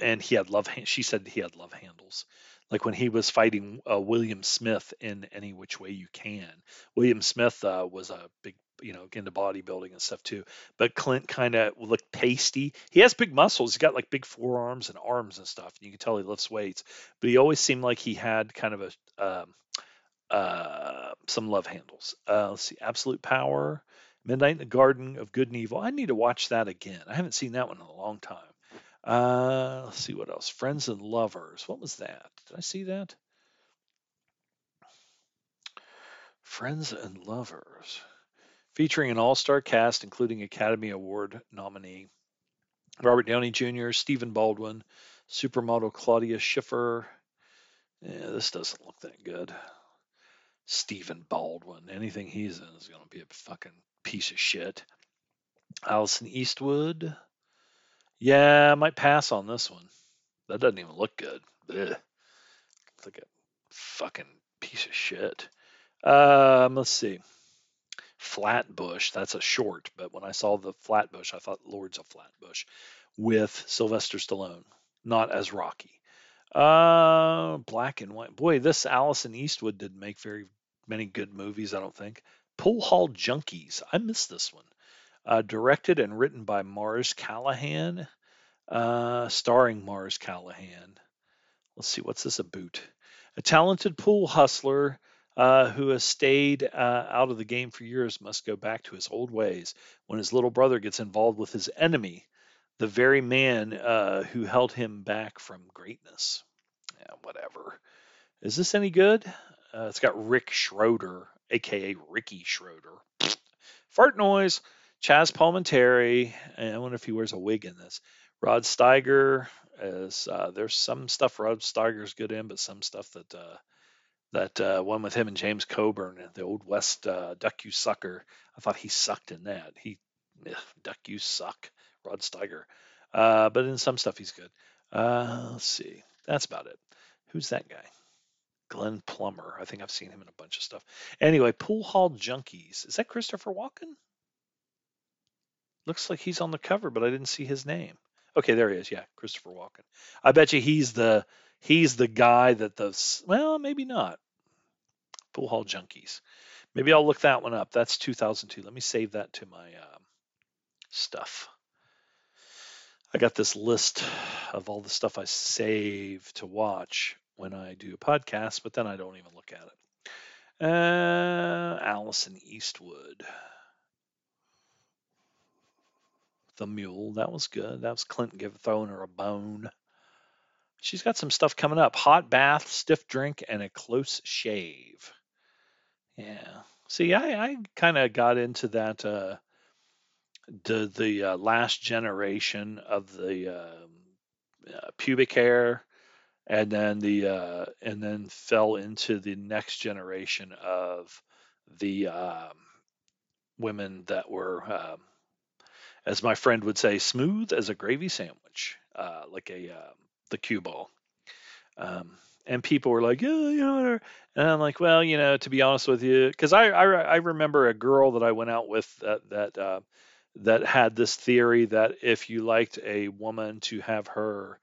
and he had love. She said he had love handles, like when he was fighting uh, William Smith in Any Which Way You Can. William Smith uh, was a big, you know, into bodybuilding and stuff too. But Clint kind of looked pasty. He has big muscles. He's got like big forearms and arms and stuff. And you can tell he lifts weights. But he always seemed like he had kind of a um, uh, some love handles. Uh, let's see, Absolute Power. Midnight in the Garden of Good and Evil. I need to watch that again. I haven't seen that one in a long time. Uh, let's see what else. Friends and Lovers. What was that? Did I see that? Friends and Lovers. Featuring an all star cast, including Academy Award nominee Robert Downey Jr., Stephen Baldwin, supermodel Claudia Schiffer. Yeah, this doesn't look that good. Stephen Baldwin. Anything he's in is going to be a fucking piece of shit. Alison Eastwood. Yeah, I might pass on this one. That doesn't even look good. Ugh. Looks like a fucking piece of shit. Um, let's see. Flatbush. That's a short, but when I saw the Flatbush, I thought Lords of Flatbush with Sylvester Stallone, not as Rocky. Uh, black and white. Boy, this Alison Eastwood didn't make very many good movies, I don't think. Pool Hall Junkies. I missed this one uh, directed and written by Mars Callahan, uh, starring Mars Callahan. Let's see, what's this about? A talented pool hustler uh, who has stayed uh, out of the game for years must go back to his old ways when his little brother gets involved with his enemy, the very man uh, who held him back from greatness. Yeah, whatever. Is this any good? Uh, it's got Rick Schroeder, aka Ricky Schroeder. Fart noise. Chaz Palminteri, and I wonder if he wears a wig in this. Rod Steiger is uh, there's some stuff Rod Steiger's good in, but some stuff that uh, that uh, one with him and James Coburn, the Old West uh, Duck You Sucker. I thought he sucked in that. He ugh, Duck You Suck, Rod Steiger. Uh, but in some stuff he's good. Uh, let's see. That's about it. Who's that guy? Glenn Plummer. I think I've seen him in a bunch of stuff. Anyway, Pool Hall Junkies. Is that Christopher Walken? Looks like he's on the cover, but I didn't see his name. Okay, there he is. Yeah, Christopher Walken. I bet you he's the he's the guy that the well, maybe not. Pool Hall Junkies. Maybe I'll look that one up. That's 2002. Let me save that to my um, stuff. I got this list of all the stuff I save to watch when I do a podcast, but then I don't even look at it. Uh, Alison Eastwood. The Mule. That was good. That was Clinton give throwing her a bone. She's got some stuff coming up: hot bath, stiff drink, and a close shave. Yeah, See, I, I kind of got into that uh, the the uh, last generation of the um, uh, pubic hair, and then the uh, and then fell into the next generation of the um, women that were, um, as my friend would say, smooth as a gravy sandwich, uh, like a um, the cue ball. Um, and people were like, yeah, you know, and I'm like, well, you know, to be honest with you, because I, I I remember a girl that I went out with that that uh, that had this theory that if you liked a woman to have her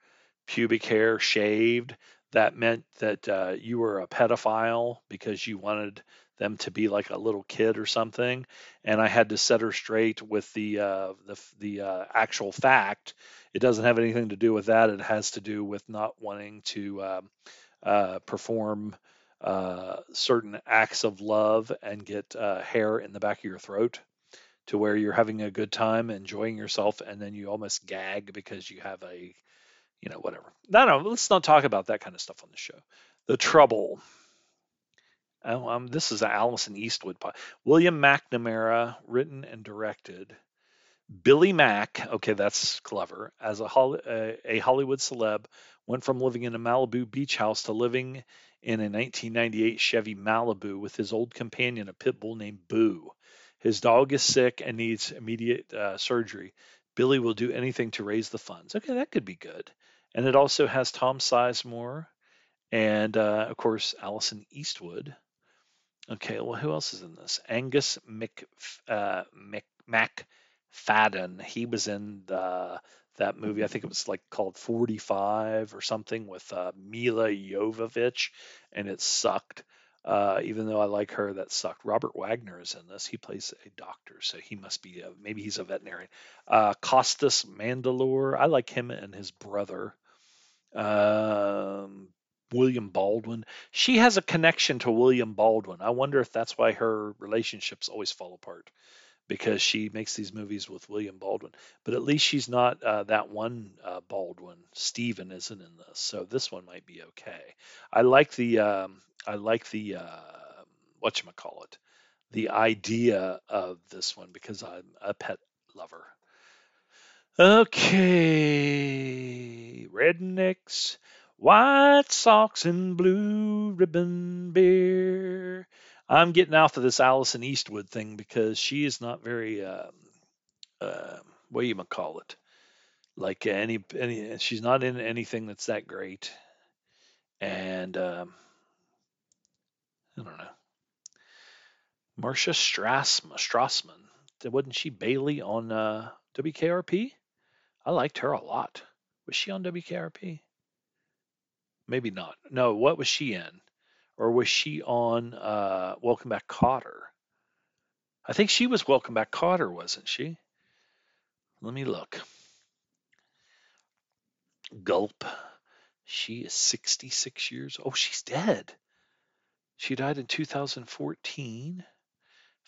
pubic hair shaved, that meant that uh, you were a pedophile because you wanted them to be like a little kid or something. And I had to set her straight with the uh, the the uh, actual fact. It doesn't have anything to do with that. It has to do with not wanting to um, uh, perform uh, certain acts of love and get uh, hair in the back of your throat to where you're having a good time, enjoying yourself, and then you almost gag because you have a, you know, whatever. No, no, let's not talk about that kind of stuff on the show. The Trouble. Oh, um, this is an Alison Eastwood. William McNamara, written and directed. Billy Mack, okay, that's clever, as a, a Hollywood celeb, went from living in a Malibu beach house to living in a 1998 Chevy Malibu with his old companion, a pit bull named Boo. His dog is sick and needs immediate uh, surgery. Billy will do anything to raise the funds. Okay, that could be good. And it also has Tom Sizemore and, uh, of course, Alison Eastwood. Okay, well, who else is in this? Angus Mc, uh, Mc, Macfadyen. He was in the, that movie. I think it was like called 45 or something with uh, Milla Jovovich, and it sucked. Uh, even though I like her, that sucked. Robert Wagner is in this. He plays a doctor, so he must be a, maybe he's a veterinarian. Uh, Costas Mandylor. I like him and his brother. Um, William Baldwin. She has a connection to William Baldwin. I wonder if that's why her relationships always fall apart because she makes these movies with William Baldwin. But at least she's not uh, that one uh, Baldwin. Steven isn't in this, so this one might be okay. I like the um, I like the uh, what you call it, the idea of this one because I'm a pet lover. Okay, rednecks, white socks, and blue ribbon beer. I'm getting off of this Alison Eastwood thing because she is not very, um, uh, what do you call it? Like any, any, she's not in anything that's that great. And um, I don't know. Marcia Strassman, Strassman, wasn't she Bailey on uh, WKRP? I liked her a lot. Was she on WKRP? Maybe not. No, what was she in? or was she on uh, Welcome Back Kotter? I think she was Welcome Back Kotter, wasn't she? Let me look. Gulp. She is 66 years. Oh, she's dead. She died in 2014.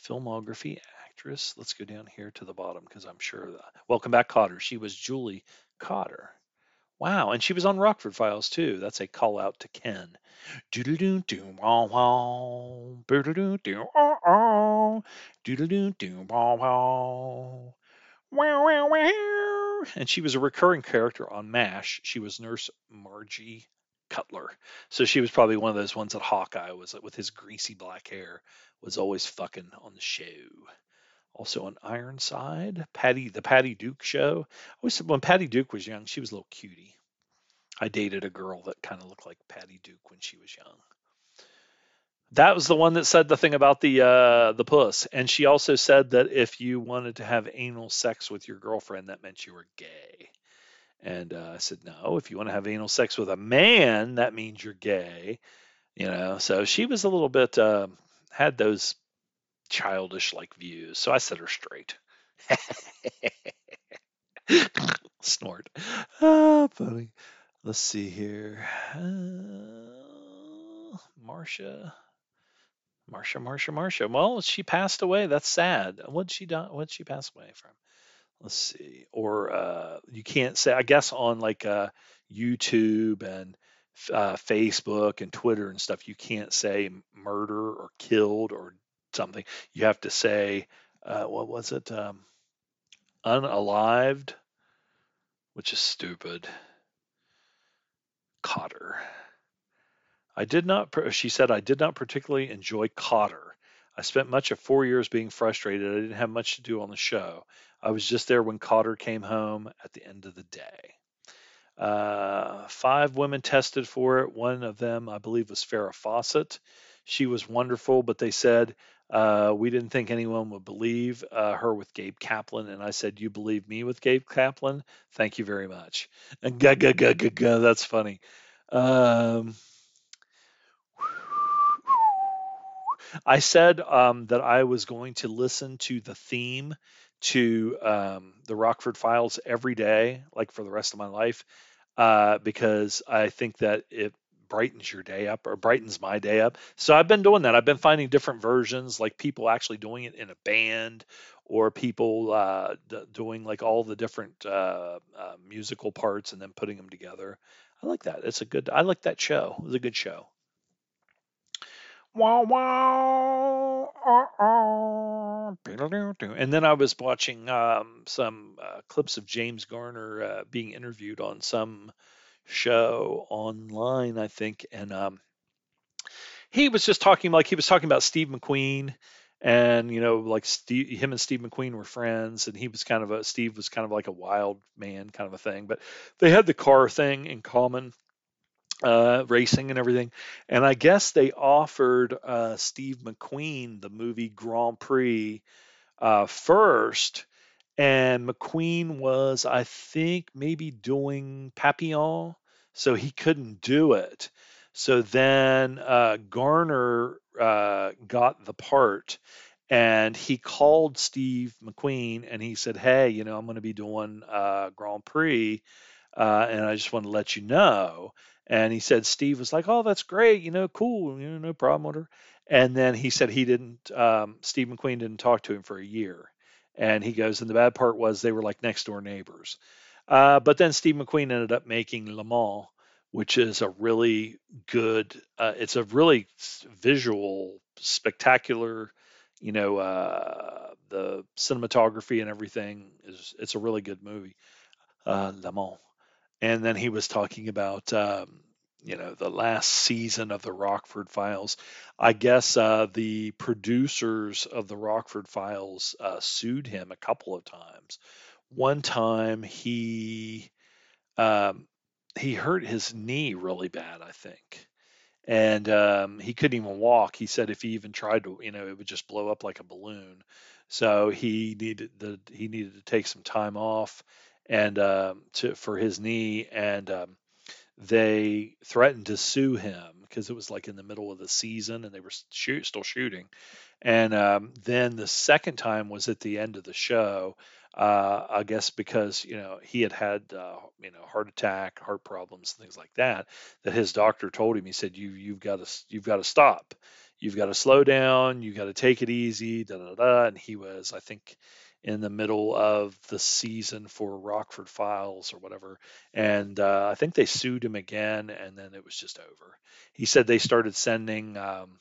Filmography, actress. Let's go down here to the bottom because I'm sure that. Welcome back, Kotter. She was Julie Kotter. Wow, and she was on Rockford Files too. That's a call out to Ken. And she was a recurring character on MASH. She was Nurse Margie Cutler. So she was probably one of those ones that Hawkeye was with his greasy black hair was always fucking on the show. Also on Ironside, Patty, the Patty Duke show. I always said when Patty Duke was young, she was a little cutie. I dated a girl that kind of looked like Patty Duke when she was young. That was the one that said the thing about the uh, the puss, and she also said that if you wanted to have anal sex with your girlfriend, that meant you were gay. And uh, I said, no. If you want to have anal sex with a man, that means you're gay. You know, so she was a little bit uh, had those childish like views. So I set her straight. Snort. Ah, funny. Let's see here. Uh, Marcia. Marcia, Marcia, Marcia. Well, she passed away. That's sad. What'd she die? What'd she pass away from? Let's see. Or uh, you can't say. I guess on like uh, YouTube and uh, Facebook and Twitter and stuff, you can't say murder or killed or something. You have to say, uh, what was it? Um, unalived, which is stupid. Kotter. I did not, she said, I did not particularly enjoy Kotter. I spent much of four years being frustrated. I didn't have much to do on the show. I was just there when Kotter came home at the end of the day. Uh, five women tested for it. One of them, I believe, was Farrah Fawcett. She was wonderful, but they said uh, we didn't think anyone would believe uh, her with Gabe Kaplan. And I said, You believe me with Gabe Kaplan? Thank you very much. And gah, gah, gah, gah, gah, that's funny. Um, I said um, that I was going to listen to the theme to um, the Rockford Files every day, like for the rest of my life, uh, because I think that it brightens your day up or brightens my day up. So I've been doing that. I've been finding different versions, like people actually doing it in a band or people uh, d- doing like all the different uh, uh, musical parts and then putting them together. I like that. It's a good. I like that show. It was a good show. Wow, wow. Uh, uh. And then I was watching um, some uh, clips of James Garner being interviewed on some show online, I think, and um, he was just talking like he was talking about Steve McQueen, and you know, like Steve, him and Steve McQueen were friends, and he was kind of a Steve was kind of like a wild man kind of a thing, but they had the car thing in common uh, racing and everything. And I guess they offered uh, Steve McQueen the movie Grand Prix uh, first. And McQueen was, I think, maybe doing Papillon, so he couldn't do it. So then uh, Garner uh, got the part and he called Steve McQueen and he said, Hey, you know, I'm going to be doing uh, Grand Prix. Uh, and I just want to let you know. And he said Steve was like, "Oh, that's great, you know, cool, you know, no problem with her." And then he said he didn't. Um, Steve McQueen didn't talk to him for a year. And he goes, and the bad part was they were like next door neighbors. Uh, but then Steve McQueen ended up making Le Mans, which is a really good. Uh, it's a really visual, spectacular. You know, uh, the cinematography and everything is. It's a really good movie, uh, Le Mans and then he was talking about um, you know the last season of the Rockford Files. I guess uh, the producers of the Rockford Files uh, sued him a couple of times. One time he um, he hurt his knee really bad, I think, and um, he couldn't even walk. He said if he even tried to, you know, it would just blow up like a balloon. So he needed the he needed to take some time off and um, to for his knee, and um, they threatened to sue him because it was like in the middle of the season and they were shoot, still shooting. And um, then the second time was at the end of the show. Uh, I guess because you know he had had uh, you know heart attack, heart problems, things like that. That his doctor told him. He said, "You you've got to you've got to stop. You've got to slow down. You've got to take it easy." Da da da. And he was, I think, in the middle of the season for Rockford Files or whatever. And uh, I think they sued him again, and then it was just over. He said they started sending um,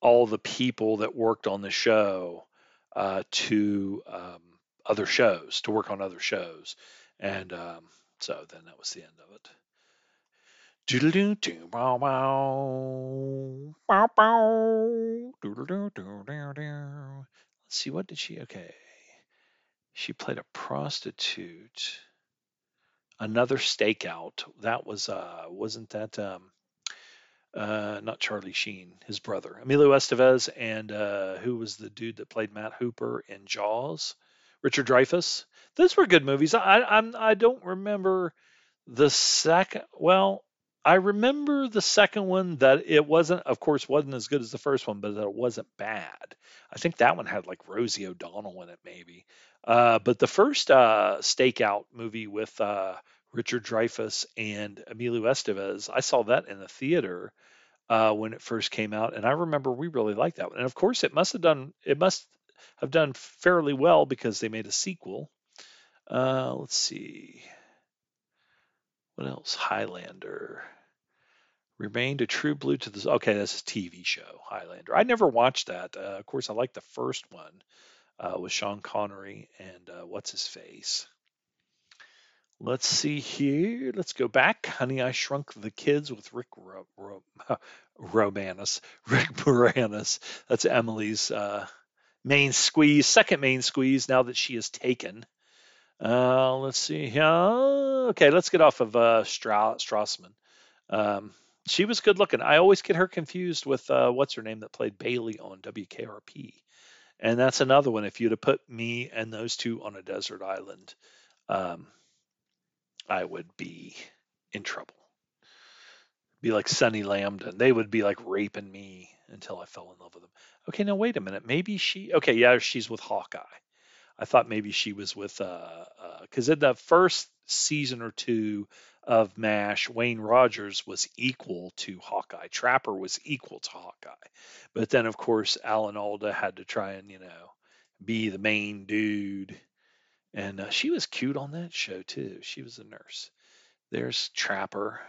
all the people that worked on the show uh, to um, other shows, to work on other shows. And um, so then that was the end of it. Let's see, what did she? Okay. She played a prostitute. Another stakeout. That was uh wasn't that um uh not Charlie Sheen, his brother. Emilio Estevez and uh who was the dude that played Matt Hooper in Jaws? Richard Dreyfuss. Those were good movies. I I'm I don't remember the second well, I remember the second one that it wasn't, of course, wasn't as good as the first one, but that it wasn't bad. I think that one had like Rosie O'Donnell in it, maybe. Uh, but the first uh, Stakeout movie with uh, Richard Dreyfuss and Emilio Estevez, I saw that in the theater uh, when it first came out, and I remember we really liked that one. And of course, it must have done it must have done fairly well because they made a sequel. Uh, let's see, what else? Highlander. Remained a true blue to this. Okay, that's a TV show, Highlander. I never watched that. Of course, I like the first one uh, with Sean Connery and uh, what's his face. Let's see here. Let's go back. Honey, I Shrunk the Kids with Rick Ro- Ro- Romanus. Rick Moranis. That's Emily's uh, main squeeze, second main squeeze now that she is taken. Uh, let's see here. Okay, let's get off of uh, Stra- Strassman. Um, she was good looking. I always get her confused with uh, what's her name that played Bailey on WKRP. And that's another one. If you'd have put me and those two on a desert island, um, I would be in trouble. Be like Sonny Landham. They would be like raping me until I fell in love with them. Okay, now wait a minute. Maybe she. Okay, yeah, she's with Hawkeye. I thought maybe she was with uh because uh, in the first season or two of MASH, Wayne Rogers was equal to Hawkeye. Trapper was equal to Hawkeye. But then of course Alan Alda had to try and, you know, be the main dude. And uh, she was cute on that show too. She was a nurse. There's Trapper.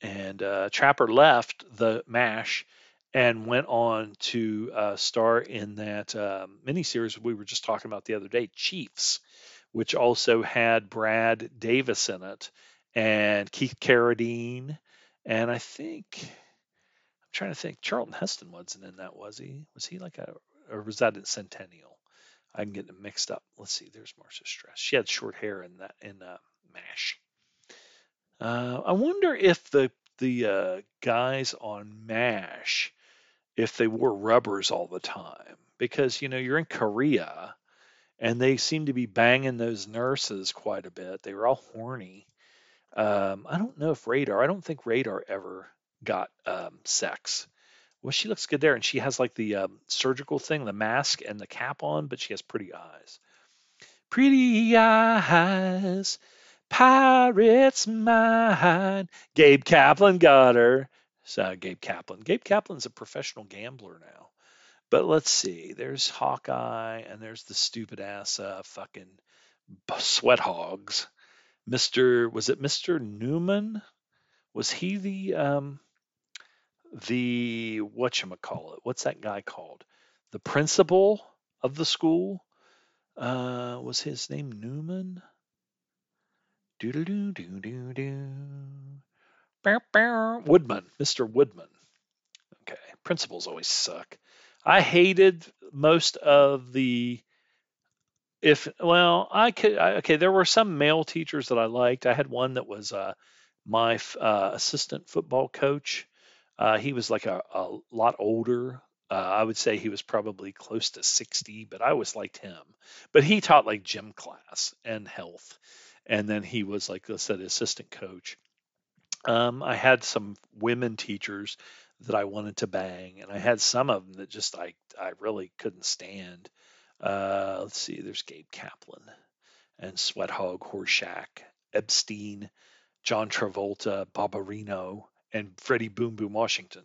And uh, Trapper left the MASH and went on to uh, star in that um, miniseries we were just talking about the other day, Chiefs, which also had Brad Davis in it and Keith Carradine, and I think I'm trying to think Charlton Heston wasn't in that, was he? Was he like a or was that in Centennial? I'm getting them mixed up. Let's see. There's Marcia Stress. She had short hair in that in uh, Mash. Uh, I wonder if the the uh, guys on Mash if they wore rubbers all the time because you know you're in Korea and they seem to be banging those nurses quite a bit. They were all horny. Um, I don't know if Radar. I don't think Radar ever got um, sex. Well, she looks good there, and she has like the um, surgical thing, the mask and the cap on, but she has pretty eyes. Pretty eyes, pirate's mind. Gabe Kaplan got her uh, Gabe Kaplan. Gabe Kaplan's a professional gambler now. But let's see. There's Hawkeye, and there's the stupid ass uh, fucking sweat hogs. Mr. Was it Mr. Newman? Was he the um the what you call it? What's that guy called? The principal of the school? Uh, was his name Newman? Do do do do do do. Woodman, Mr. Woodman. Okay, principals always suck. I hated most of the if well i could I, okay there were some male teachers that i liked. I had one that was uh, my uh, assistant football coach. Uh, he was like a, a lot older. Uh, i would say he was probably close to 60 but i always liked him. But he taught like gym class and health and then he was like i said assistant coach. Um, I had some women teachers that I wanted to bang, and I had some of them that just I I really couldn't stand. Uh, let's see, there's Gabe Kaplan and Sweat Hog Horshack, Epstein, John Travolta, Barbarino, and Freddie Boom Boom Washington.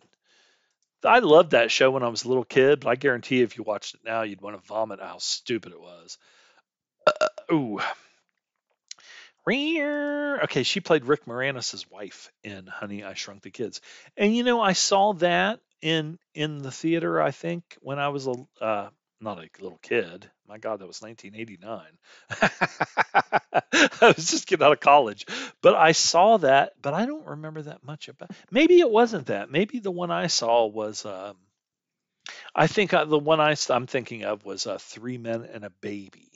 I loved that show when I was a little kid, but I guarantee if you watched it now, you'd want to vomit how stupid it was. Uh, ooh, Okay, she played Rick Moranis' wife in Honey, I Shrunk the Kids, and you know I saw that in in the theater. I think when I was a uh, not a little kid. My God, that was 1989. I was just getting out of college, but I saw that, but I don't remember that much about. Maybe it wasn't that. Maybe the one I saw was. Um, I think uh, the one I, I'm thinking of was uh, Three Men and a Baby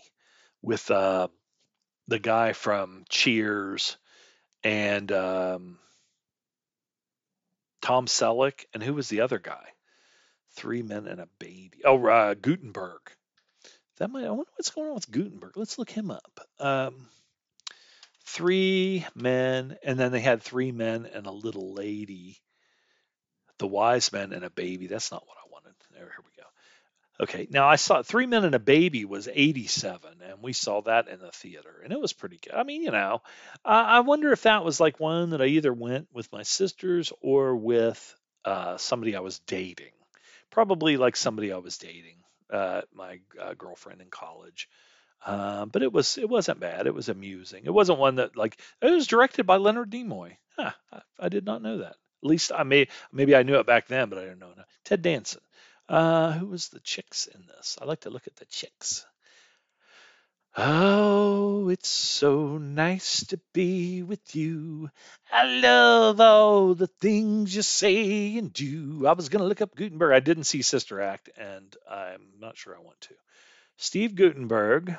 with uh, the guy from Cheers and um, Tom Selleck, and who was the other guy? Three men and a baby. Oh, uh, Guttenberg. That might. I wonder what's going on with Guttenberg. Let's look him up. Um, three men, and then they had three men and a little lady. The wise men and a baby. That's not what I wanted. There, here we go. Okay, now I saw Three Men and a Baby was 87, and we saw that in the theater, and it was pretty good. I mean, you know, I wonder if that was like one that I either went with my sisters or with uh, somebody I was dating. Probably like somebody I was dating, uh, my uh, girlfriend in college. Uh, but it was it wasn't bad. It was amusing. It wasn't one that like it was directed by Leonard Nimoy. Huh, I, I did not know that. At least I may maybe I knew it back then, but I don't know now. Ted Danson. Uh, who was the chicks in this? I like to look at the chicks. Oh, it's so nice to be with you. I love all the things you say and do. I was going to look up Guttenberg. I didn't see Sister Act, and I'm not sure I want to. Steve Guttenberg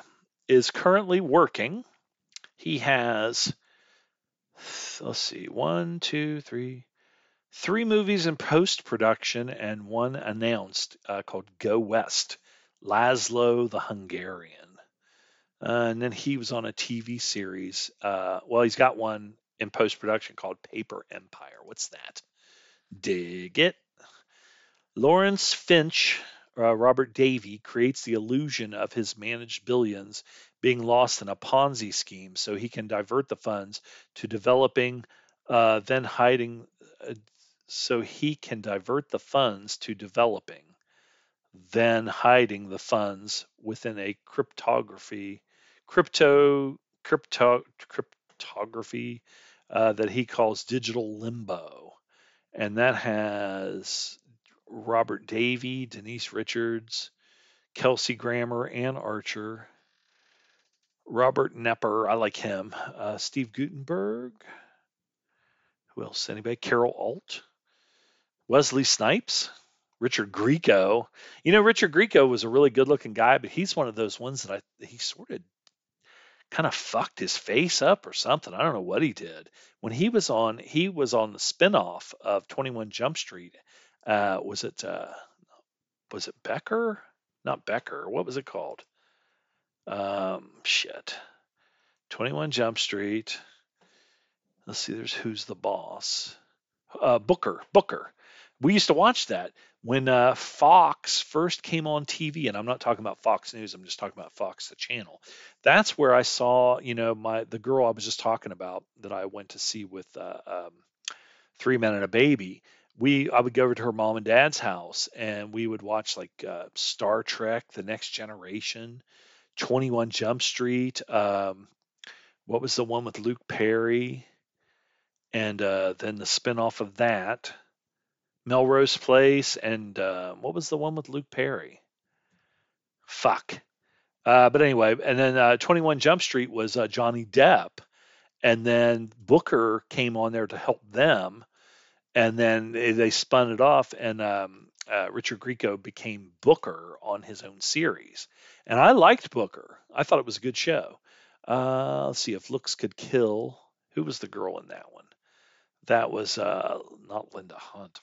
is currently working. He has, let's see, one, two, three, three movies in post production and one announced uh, called Go West Laszlo the Hungarian. Uh, and then he was on a TV series. Uh, well, he's got one in post production called Paper Empire. What's that? Dig it. Lawrence Finch, uh, Robert Davi, creates the illusion of his managed billions being lost in a Ponzi scheme so he can divert the funds to developing, uh, then hiding, uh, so he can divert the funds to developing, then hiding the funds within a cryptography crypto crypto cryptography uh, that he calls digital limbo, and that has Robert Davi, Denise Richards, Kelsey Grammer, and Archer, Robert Knepper, I like him, uh, Steve Guttenberg. who else? Anybody? Carol Alt, Wesley Snipes, Richard Grieco. You know, Richard Grieco was a really good-looking guy, but he's one of those ones that I he sort of kind of fucked his face up or something. I don't know what he did. When he was on, he was on the spinoff of 21 Jump Street. Uh, was it uh, was it Becker? Not Becker. What was it called? Um, shit. 21 Jump Street. Let's see. There's Who's the Boss. Uh, Booker. Booker. We used to watch that when uh, Fox first came on TV, and I'm not talking about Fox News. I'm just talking about Fox, the channel. That's where I saw, you know, my the girl I was just talking about that I went to see with uh, um, Three Men and a Baby. We I would go over to her mom and dad's house, and we would watch like uh, Star Trek, The Next Generation, 21 Jump Street. Um, what was the one with Luke Perry? And uh, then the spinoff of that Melrose Place, and uh, what was the one with Luke Perry? Fuck. Uh, but anyway, and then uh, 21 Jump Street was uh, Johnny Depp, and then Booker came on there to help them, and then they spun it off, and um, uh, Richard Grieco became Booker on his own series, and I liked Booker. I thought it was a good show. Uh, let's see if looks could kill. Who was the girl in that one? That was not Linda Hunt,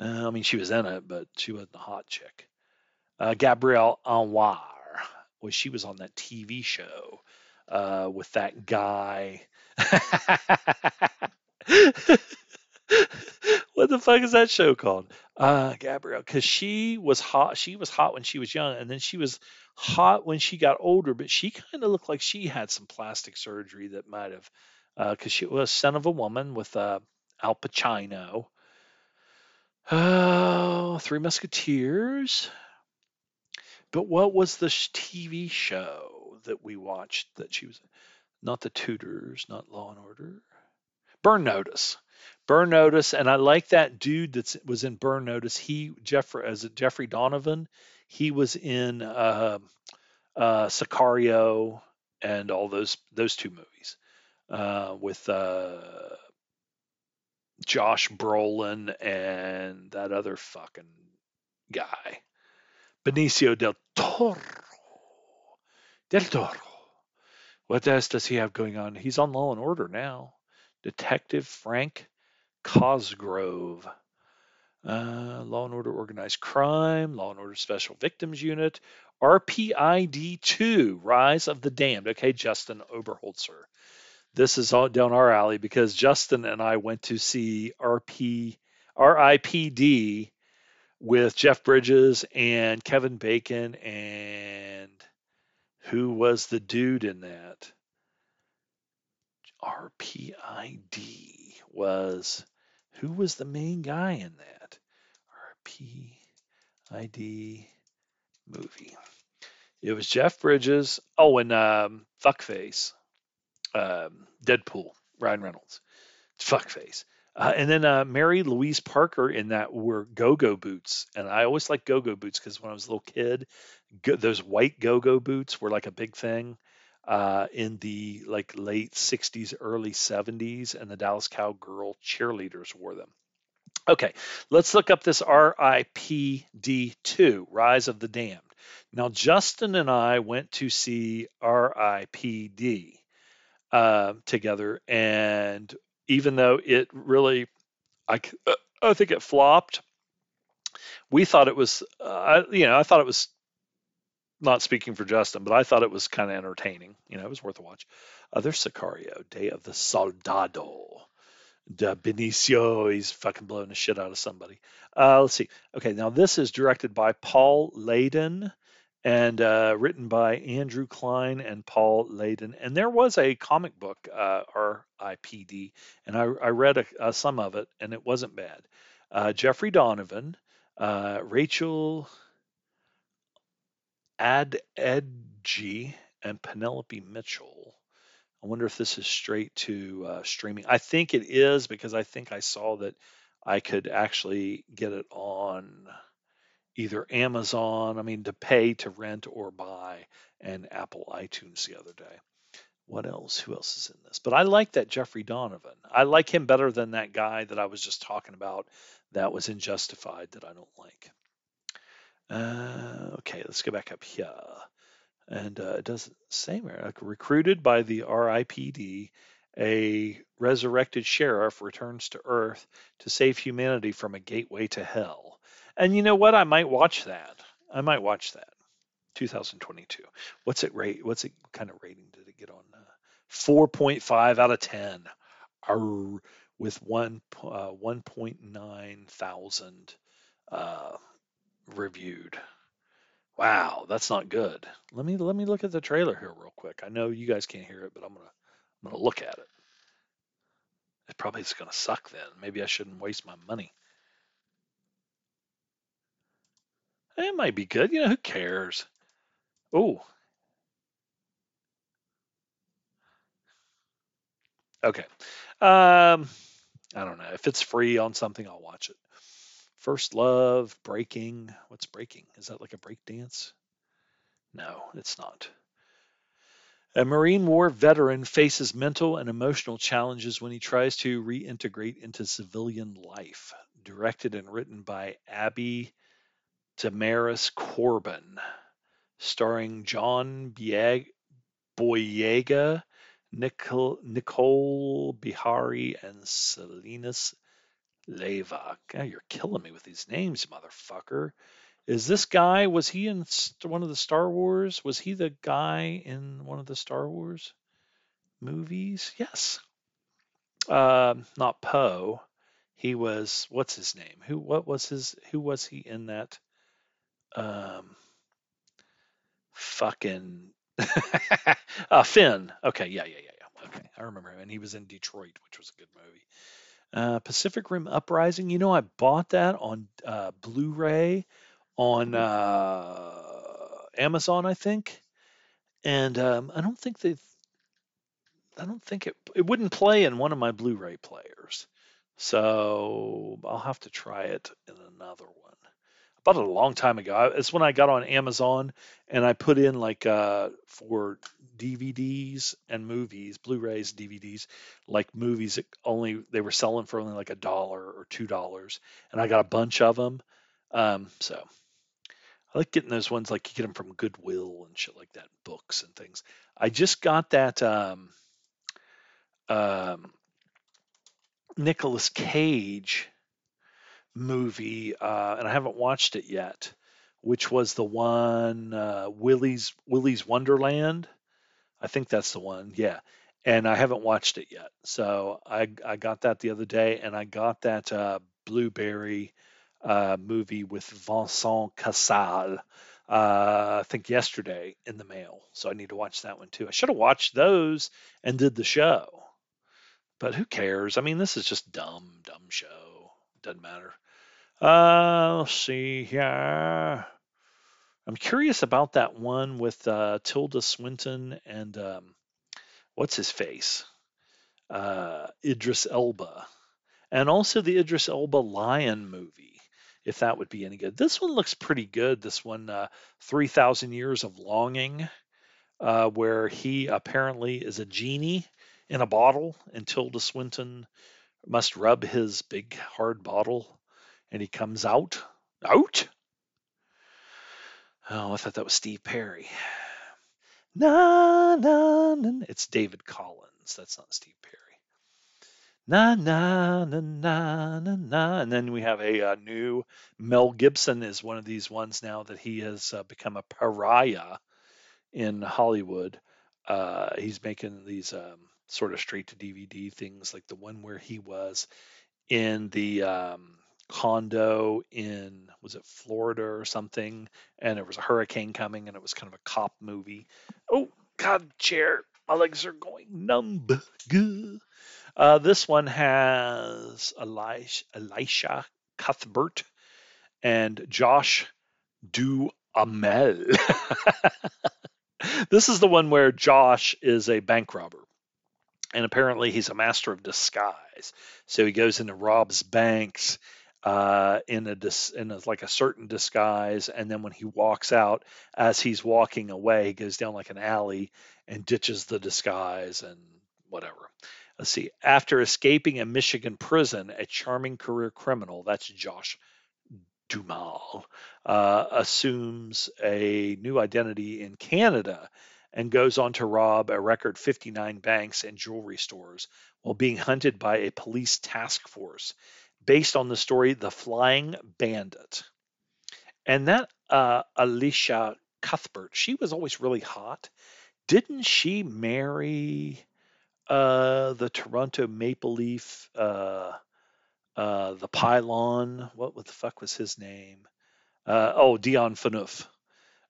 Uh, I mean, she was in it, but she wasn't a hot chick. Uh, Gabrielle Anwar was she was on that TV show uh, with that guy. what the fuck is that show called? Uh, Gabrielle, because she was hot. She was hot when she was young, and then she was hot when she got older. But she kind of looked like she had some plastic surgery that might have because uh, she was son of a woman with uh, Al Pacino. Oh, Three Musketeers. But what was the TV show that we watched that she was? Not the Tudors, not Law and Order. Burn Notice. Burn Notice, and I like that dude that was in Burn Notice. He Jeffrey as Jeffrey Donovan. He was in uh, uh, Sicario and all those those two movies uh, with uh, Josh Brolin and that other fucking guy, Benicio del Toro. Del Toro. What else does he have going on? He's on Law and Order now. Detective Frank Cosgrove. Uh, Law and Order Organized Crime, Law and Order Special Victims Unit, RPID 2, Rise of the Damned. Okay, Justin Oberholzer this is all down our alley because Justin and I went to see RP RIPD with Jeff Bridges and Kevin Bacon and who was the dude in that? RPID was who was the main guy in that? RPID movie. It was Jeff Bridges. Oh, and um, Fuckface um, Deadpool, Ryan Reynolds, fuckface. Uh, and then uh, Mary Louise Parker in that were go-go boots, and I always liked go-go boots because when I was a little kid, go- those white go-go boots were like a big thing uh, in the like late '60s, early '70s, and the Dallas Cowgirl cheerleaders wore them. Okay, let's look up this RIPD2, Rise of the Damned. Now, Justin and I went to see RIPD uh, together, and even though it really, I, I think it flopped, we thought it was, uh, you know, I thought it was not speaking for Justin, but I thought it was kind of entertaining. You know, it was worth a watch. Other Sicario, Day of the Soldado. De Benicio, he's fucking blowing the shit out of somebody. Uh, let's see. Okay, now this is directed by Paul Leyden and uh, written by Andrew Klein and Paul Leyden. And there was a comic book, uh, RIPD, and I, I read a, uh, some of it, and it wasn't bad. Uh, Jeffrey Donovan, uh, Rachel Adedeji, and Penelope Mitchell. I wonder if this is straight to uh, streaming. I think it is because I think I saw that I could actually get it on either Amazon, I mean, to pay to rent or buy, and Apple iTunes the other day. What else? Who else is in this? But I like that Jeffrey Donovan. I like him better than that guy that I was just talking about that was in Justified that I don't like. Uh, okay, let's go back up here. And uh, it doesn't say where. Like, recruited by the RIPD, a resurrected sheriff returns to Earth to save humanity from a gateway to hell. And you know what? I might watch that. I might watch that. 2022. What's it rate? What's it kind of rating did it get on? Uh, 4.5 out of 10. Arr, with one uh, 1.9 thousand uh, reviewed. Wow, that's not good. Let me let me look at the trailer here real quick. I know you guys can't hear it, but I'm gonna I'm gonna look at it. It probably is gonna suck then. Maybe I shouldn't waste my money. It might be good. You know, who cares? Oh. Okay. Um, I don't know. If it's free on something, I'll watch it. First Love, Breaking. What's Breaking? Is that like a break dance? No, it's not. A Marine War veteran faces mental and emotional challenges when he tries to reintegrate into civilian life. Directed and written by Abi Damaris Corbin, starring John Boyega, Nicole, Nicole Beharie, and Selenis Leyva. God, you're killing me with these names, motherfucker. Is this guy, was he in one of the Star Wars? Was he the guy in one of the Star Wars movies? Yes. Uh, not Poe. He was, what's his name? Who, what was his, who was he in that? Um, fucking, uh, Finn. Okay. Yeah, yeah, yeah, yeah. Okay. I remember him. And he was in Detroit, which was a good movie. Uh, Pacific Rim Uprising. You know, I bought that on uh, Blu-ray on mm-hmm. uh, Amazon, I think, and um, I don't think they've. I don't think it it wouldn't play in one of my Blu-ray players, so I'll have to try it in another one it a long time ago. It's when I got on Amazon and I put in like uh, for DVDs and movies, Blu-rays, DVDs, like movies that only they were selling for only like a dollar or two dollars, and I got a bunch of them. Um, so I like getting those ones like you get them from Goodwill and shit like that, books and things. I just got that um, um, Nicolas Cage movie, uh, and I haven't watched it yet, which was the one uh, Willie's Willy's Wonderland. I think that's the one. Yeah. And I haven't watched it yet. So I I got that the other day, and I got that uh, Blueberry uh, movie with Vincent Cassel. Uh, I think yesterday in the mail. So I need to watch that one too. I should have watched those and did the show. But who cares? I mean, this is just dumb, dumb show. Doesn't matter. Uh, let's see here. I'm curious about that one with uh, Tilda Swinton and um, what's his face, uh, Idris Elba, and also the Idris Elba Lion movie, if that would be any good. This one looks pretty good. This one, uh, 3,000 Years of Longing, uh, where he apparently is a genie in a bottle, and Tilda Swinton must rub his big hard bottle, and he comes out. Out? Oh, I thought that was Steve Perry. Na na na. It's David Collins. That's not Steve Perry. Na na na na na na. And then we have a, uh new Mel Gibson is one of these ones now that he has uh, become a pariah in Hollywood. Uh, he's making these um, sort of straight to DVD things, like the one where he was in the um, condo in was it Florida or something, and there was a hurricane coming, and it was kind of a cop movie. Oh God, chair, my legs are going numb. Uh, this one has Elisha, Elisha Cuthbert and Josh Duhamel. this is the one where Josh is a bank robber. And apparently he's a master of disguise. So he goes into robs banks uh, in a dis- in a, like a certain disguise, and then when he walks out, as he's walking away, he goes down like an alley and ditches the disguise and whatever. Let's see. After escaping a Michigan prison, a charming career criminal, that's Josh Duhamel, uh, assumes a new identity in Canada and goes on to rob a record 59 banks and jewelry stores while being hunted by a police task force based on the story The Flying Bandit. And that uh, Alicia Cuthbert, she was always really hot. Didn't she marry uh, the Toronto Maple Leaf, uh, uh, the pylon? What, the fuck was his name? Uh, oh, Dion Phaneuf.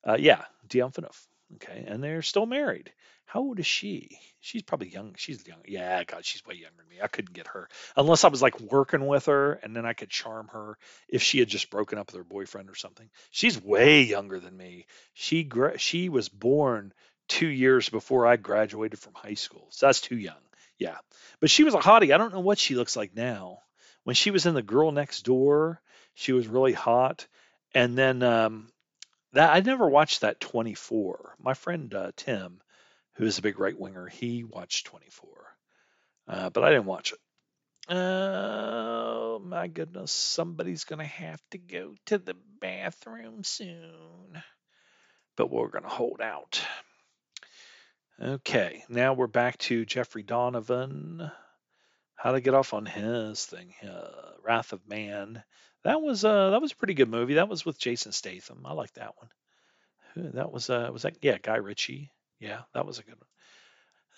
Uh, yeah, Dion Phaneuf. Okay, and they're still married. How old is she? She's probably young. She's young. Yeah, God, she's way younger than me. I couldn't get her unless I was like working with her, and then I could charm her if she had just broken up with her boyfriend or something. She's way younger than me. She she was born two years before I graduated from high school, so that's too young. Yeah, but she was a hottie. I don't know what she looks like now. When she was in the Girl Next Door, she was really hot, and then um, that I never watched that 24. My friend uh, Tim, who is a big right winger, he watched 24, uh, but I didn't watch it. Oh my goodness, somebody's gonna have to go to the bathroom soon, but we're gonna hold out. Okay, now we're back to Jeffrey Donovan. How to get off on his thing, uh, Wrath of Man. That was uh that was a pretty good movie. That was with Jason Statham. I like that one. That was uh was that yeah Guy Ritchie. Yeah, that was a good one.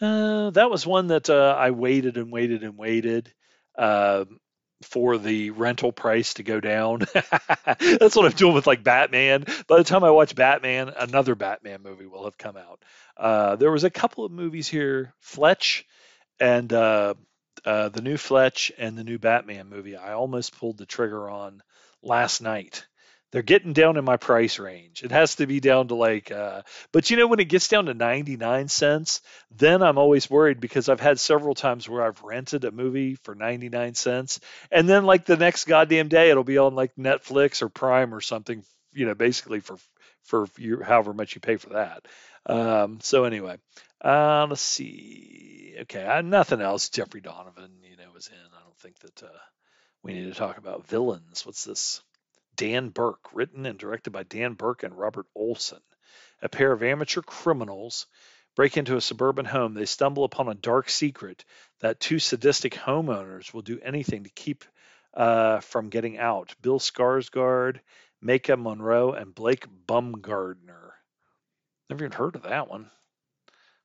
Uh, that was one that uh, I waited and waited and waited uh, for the rental price to go down. That's what I'm doing with like Batman. By the time I watch Batman, another Batman movie will have come out. Uh, there was a couple of movies here, Fletch and uh, the new Fletch and the new Batman movie. I almost pulled the trigger on last night. They're getting down in my price range. It has to be down to like, uh, but you know, when it gets down to 99 cents, then I'm always worried because I've had several times where I've rented a movie for 99 cents. And then, like, the next goddamn day, it'll be on like Netflix or Prime or something, you know, basically for, for you, however much you pay for that. Um, so, anyway, uh, let's see. Okay, nothing else. Jeffrey Donovan, you know, was in. I don't think that uh, we need to talk about villains. What's this? Dan Berk, written and directed by Dan Berk and Robert Olsen. A pair of amateur criminals break into a suburban home. They stumble upon a dark secret that two sadistic homeowners will do anything to keep uh, from getting out. Bill Skarsgård, Maika Monroe, and Blake Baumgartner. Never even heard of that one.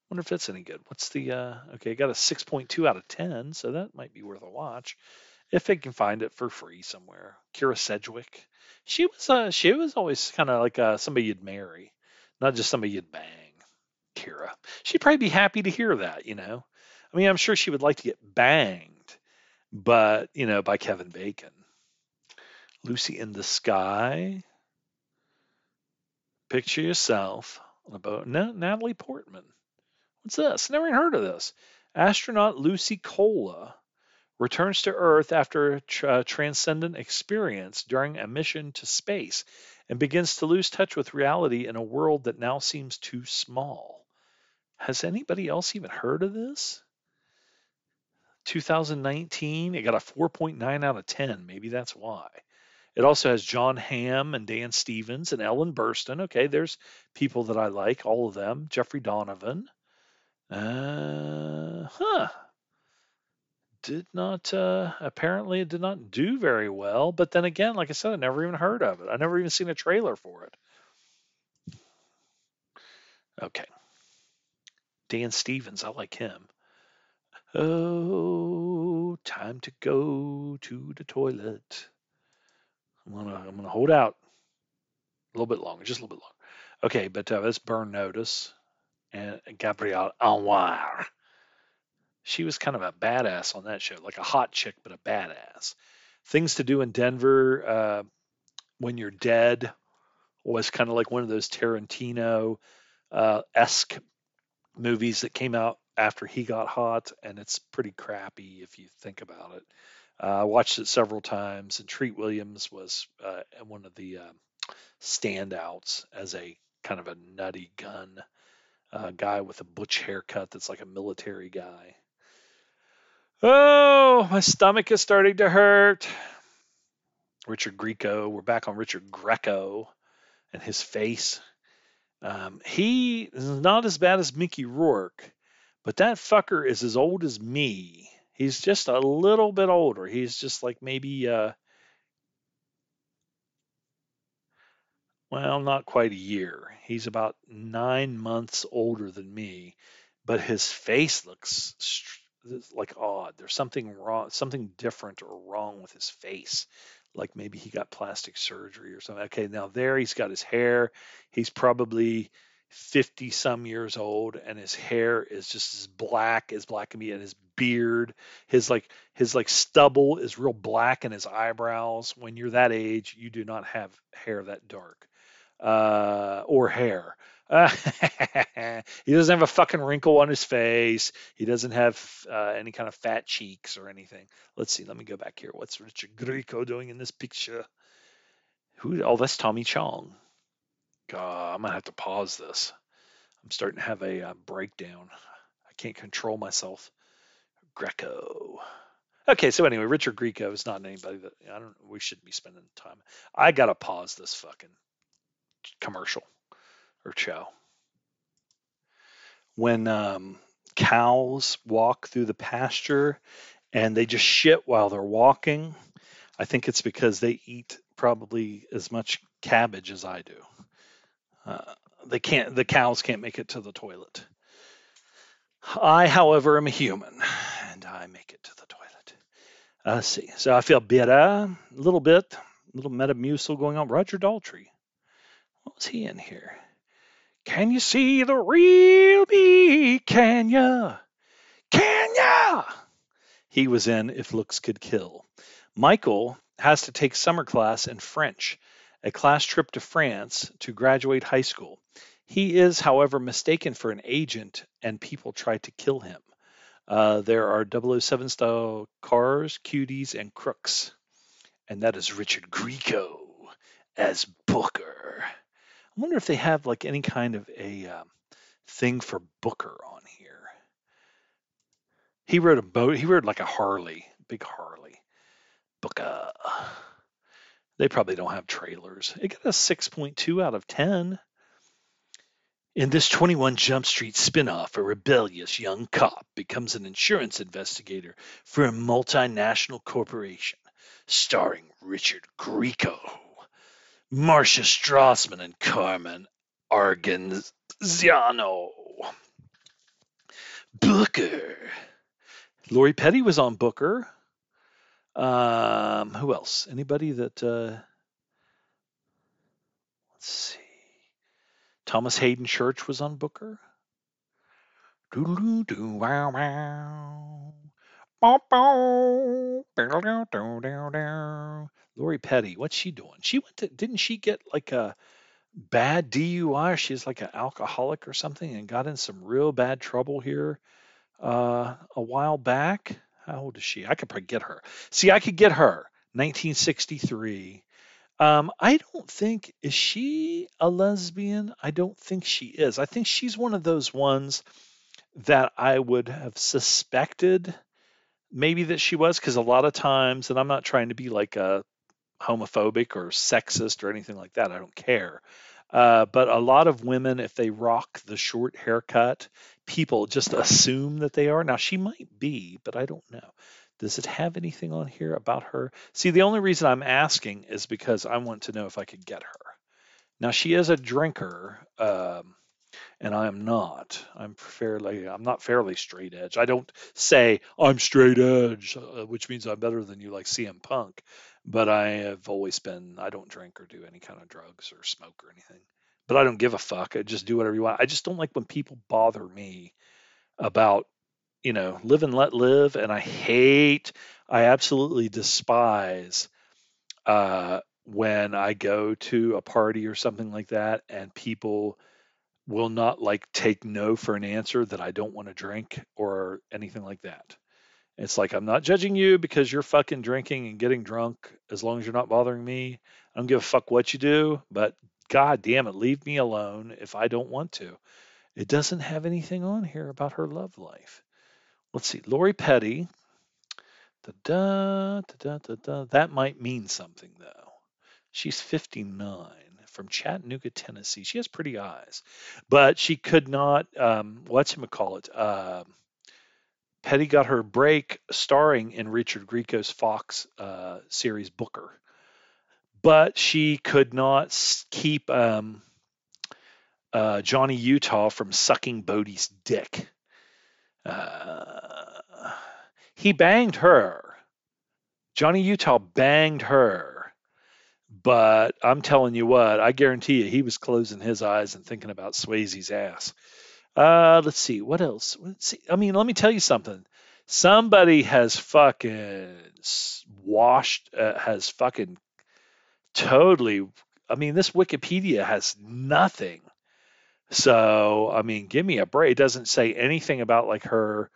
Wonder if that's any good. What's the uh okay, got a 6.2 out of 10, so that might be worth a watch if they can find it for free somewhere. Kyra Sedgwick. She was uh she was always kind of like uh somebody you'd marry, not just somebody you'd bang. Kyra. She'd probably be happy to hear that, you know. I mean, I'm sure she would like to get banged, but you know, by Kevin Bacon. Lucy in the Sky. Picture yourself on a boat. Natalie Portman. What's this? Never even heard of this. Astronaut Lucy Cola returns to Earth after a tra- transcendent experience during a mission to space and begins to lose touch with reality in a world that now seems too small. Has anybody else even heard of this? 2019, it got a 4.9 out of 10. Maybe that's why. It also has Jon Hamm and Dan Stevens and Ellen Burstyn. Okay, there's people that I like, all of them. Jeffrey Donovan. Uh, huh. Did not, uh, apparently it did not do very well. But then again, like I said, I never even heard of it. I never even seen a trailer for it. Okay. Dan Stevens, I like him. Oh, time to go to the toilet. I'm gonna I'm gonna hold out a little bit longer, just a little bit longer. Okay, but uh, let's burn notice. And Gabrielle Anwar. She was kind of a badass on that show, like a hot chick, but a badass. Things to do in Denver uh, when you're dead was kind of like one of those Tarantino uh, esque movies that came out after he got hot, and it's pretty crappy if you think about it. Uh, I watched it several times, and Treat Williams was uh, one of the uh, standouts as a kind of a nutty gun uh, guy with a butch haircut that's like a military guy. Oh, my stomach is starting to hurt. Richard Grieco, we're back on Richard Grieco and his face. Um, he is not as bad as Mickey Rourke, but that fucker is as old as me. He's just a little bit older. He's just like maybe uh well, not quite a year. He's about 9 months older than me, but his face looks like odd. There's something wrong, something different or wrong with his face. Like maybe he got plastic surgery or something. Okay, now there he's got his hair. He's probably 50 some years old and his hair is just as black as black can be and his beard his like his like stubble is real black in his eyebrows when you're that age you do not have hair that dark uh, or hair. He doesn't have a fucking wrinkle on his face. He doesn't have uh, any kind of fat cheeks or anything. Let's see let me go back here. What's richard grieco doing in this picture? Who oh that's tommy chong God, I'm gonna have to pause this. I'm starting to have a uh, breakdown. I can't control myself. Grieco. Okay, so anyway, Richard Grieco is not anybody that I don't. We shouldn't be spending time. I gotta pause this fucking commercial or show. When um, cows walk through the pasture and they just shit while they're walking, I think it's because they eat probably as much cabbage as I do. Uh, they can't. The cows can't make it to the toilet. I, however, am a human, and I make it to the toilet. Uh, let's see. So I feel better a little bit, a little metamucil going on. Roger Daltrey. What was he in here? Can you see the real me? Can ya? Can ya? He was in If Looks Could Kill. Michael has to take summer class in French a class trip to France to graduate high school. He is, however, mistaken for an agent and people try to kill him. Uh, there are 007 style cars, cuties, and crooks. And that is Richard Grieco as Booker. I wonder if they have like any kind of a um, thing for Booker on here. He rode a boat. He rode like a Harley, big Harley. Booker. They probably don't have trailers. It got a 6.2 out of 10. In this 21 Jump Street spinoff, a rebellious young cop becomes an insurance investigator for a multinational corporation, starring Richard Grieco, Marcia Strassman, and Carmen Argenziano. Booker. Lori Petty was on Booker. Um, who else? Anybody that? Uh, let's see. Thomas Haden Church was on Booker. Lori Petty, what's she doing? She went to, didn't she get like a bad DUI? She's like an alcoholic or something and got in some real bad trouble here uh, a while back. How old is she? I could probably get her. See, I could get her. 1963. Um, I don't think is she a lesbian. I don't think she is. I think she's one of those ones that I would have suspected maybe that she was because a lot of times, and I'm not trying to be like a homophobic or sexist or anything like that. I don't care. Uh, but a lot of women, if they rock the short haircut, people just assume that they are. Now, she might be, but I don't know. Does it have anything on here about her? See, the only reason I'm asking is because I want to know if I could get her. Now, she is a drinker. Um, and I am not. I'm fairly, I'm not fairly straight edge. I don't say I'm straight edge, uh, which means I'm better than you, like CM Punk. But I have always been. I don't drink or do any kind of drugs or smoke or anything. But I don't give a fuck. I just do whatever you want. I just don't like when people bother me about, you know, live and let live. And I hate, I absolutely despise uh, when I go to a party or something like that and people will not like take no for an answer that I don't want to drink or anything like that. It's like I'm not judging you because you're fucking drinking and getting drunk as long as you're not bothering me. I don't give a fuck what you do, but god damn it, leave me alone if I don't want to. It doesn't have anything on here about her love life. Let's see, Lori Petty. Da, da, da, da, That might mean something though. She's 59 from Chattanooga, Tennessee. She has pretty eyes, but she could not. Um, call it? Uh, Petty got her break starring in Richard Grieco's Fox uh, series Booker, but she could not keep um, uh, Johnny Utah from sucking Bodhi's dick. Uh, he banged her. Johnny Utah banged her but I'm telling you what, I guarantee you, he was closing his eyes and thinking about Swayze's ass. Uh, let's see, what else? Let's see. I mean, let me tell you something. Somebody has fucking washed, uh, has fucking totally. I mean, this Wikipedia has nothing. So, I mean, give me a break. It doesn't say anything about like her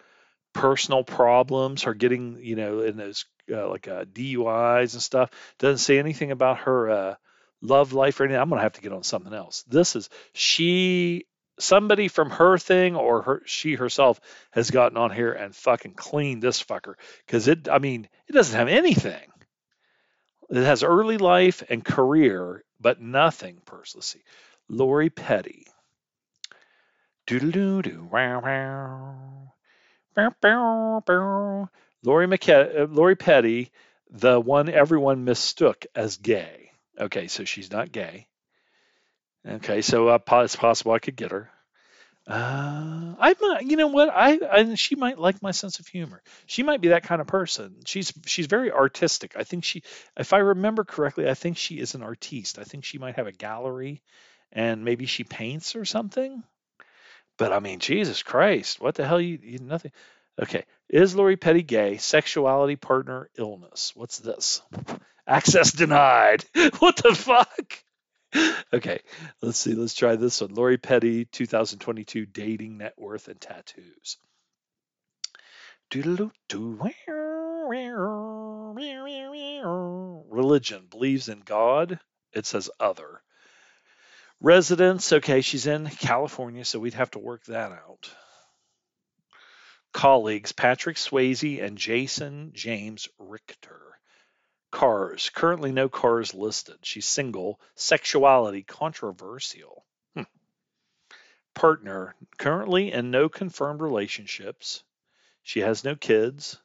personal problems, her getting, you know, in those uh, like uh, DUIs and stuff. Doesn't say anything about her uh, love life or anything. I'm gonna have to get on something else. This is she somebody from her thing or her she herself has gotten on here and fucking cleaned this fucker because it I mean it doesn't have anything. It has early life and career, but nothing personal. Let's see. Lori Petty. Doodle doo doo wow wow. Bow, bow, bow. Lori, McKe- uh, Lori Petty, the one everyone mistook as gay. Okay, so she's not gay. Okay, so uh, it's possible I could get her. Uh, I might, you know what? I, I she might like my sense of humor. She might be that kind of person. She's she's very artistic. I think she, if I remember correctly, I think she is an artiste. I think she might have a gallery, and maybe she paints or something. But I mean, Jesus Christ, what the hell? You, you nothing. Okay. Is Lori Petty gay? Sexuality, partner, illness. What's this? Access denied. what the fuck? Okay. Let's see. Let's try this one. Lori Petty, 2022 dating net worth and tattoos. Religion believes in God. It says other. Residence. Okay. She's in California, so we'd have to work that out colleagues Patrick Swayze and Jason James Richter. Cars. Currently no cars listed. She's single. Sexuality controversial. Hmm. Partner. Currently in no confirmed relationships. She has no kids.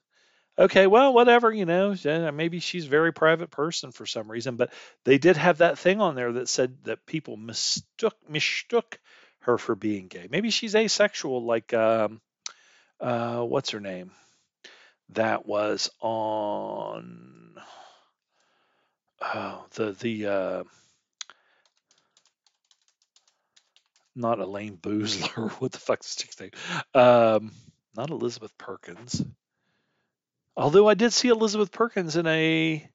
Okay, well, whatever, you know, maybe she's a very private person for some reason, but they did have that thing on there that said that people mistook mistook her for being gay. Maybe she's asexual, like um, uh, what's her name? That was on oh, the the uh, not Elayne Boosler. What the fuck's the chick's name? Um, not Elizabeth Perkins. Although I did see Elizabeth Perkins in a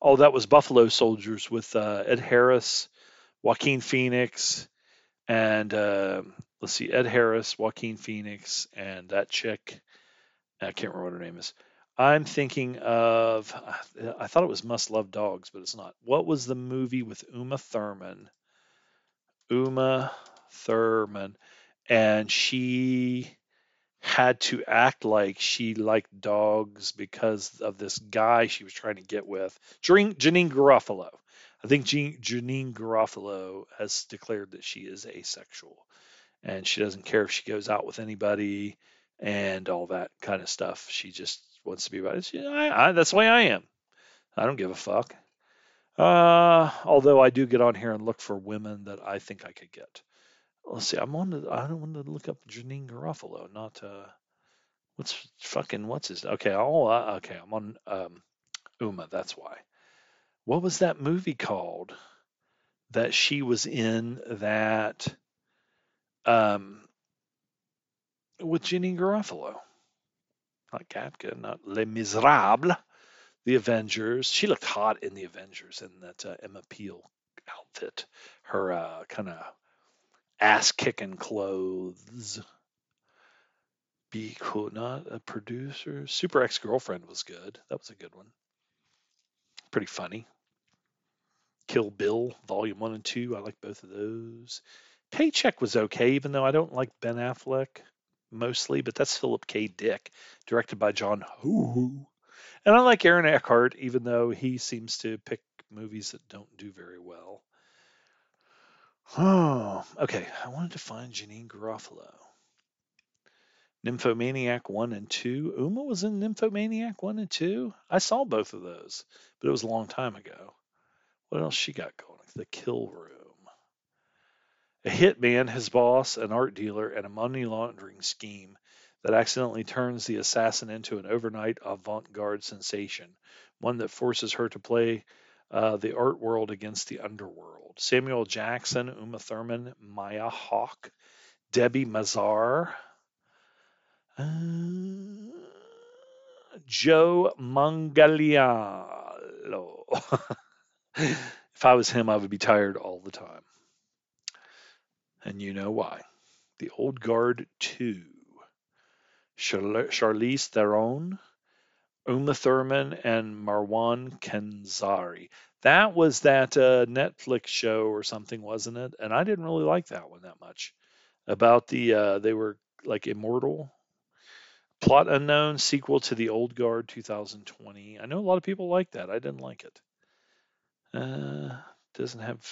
oh that was Buffalo Soldiers with uh, Ed Harris, Joaquin Phoenix, and uh, let's see, Ed Harris, Joaquin Phoenix, and that chick. I can't remember what her name is. I'm thinking of. I thought it was Must Love Dogs, but it's not. What was the movie with Uma Thurman? Uma Thurman, and she had to act like she liked dogs because of this guy she was trying to get with. Janeane Garofalo. I think Janeane Garofalo has declared that she is asexual and she doesn't care if she goes out with anybody and all that kind of stuff. She just wants to be about it. I, I, that's the way I am. I don't give a fuck. Uh, although I do get on here and look for women that I think I could get. Let's see. I'm on. The, I don't want to look up Janeane Garofalo, not uh, what's fucking what's his? Okay. Oh, uh, okay. I'm on um, Uma. That's why. What was that movie called that she was in that um, with Janeane Garofalo? Not Gattaca, not Les Miserables. The Avengers. She looked hot in the Avengers in that uh, Emma Peel outfit. Her uh, kind of ass kicking clothes. Be cool, not a producer. Super Ex Girlfriend was good. That was a good one. Pretty funny. Kill Bill, Volume 1 and 2. I like both of those. Paycheck was okay, even though I don't like Ben Affleck mostly, but that's Philip K. Dick, directed by John Ho. And I like Aaron Eckhart, even though he seems to pick movies that don't do very well. Oh, okay. I wanted to find Janeane Garofalo. Nymphomaniac 1 and 2. Uma was in Nymphomaniac 1 and 2. I saw both of those, but it was a long time ago. What else she got going? The Kill Room. A hitman, his boss, an art dealer, and a money laundering scheme that accidentally turns the assassin into an overnight avant garde sensation, one that forces her to play uh, the art world against the underworld. Samuel Jackson, Uma Thurman, Maya Hawke, Debbie Mazar, uh, Joe Manganiello. if I was him, I would be tired all the time. And you know why. The Old Guard 2. Charlize Theron, Uma Thurman, and Marwan Kenzari. That was that uh, Netflix show or something, wasn't it? And I didn't really like that one that much. About the uh, they were like immortal. Plot unknown sequel to the Old Guard 2020. I know a lot of people like that. I didn't like it. Uh, doesn't have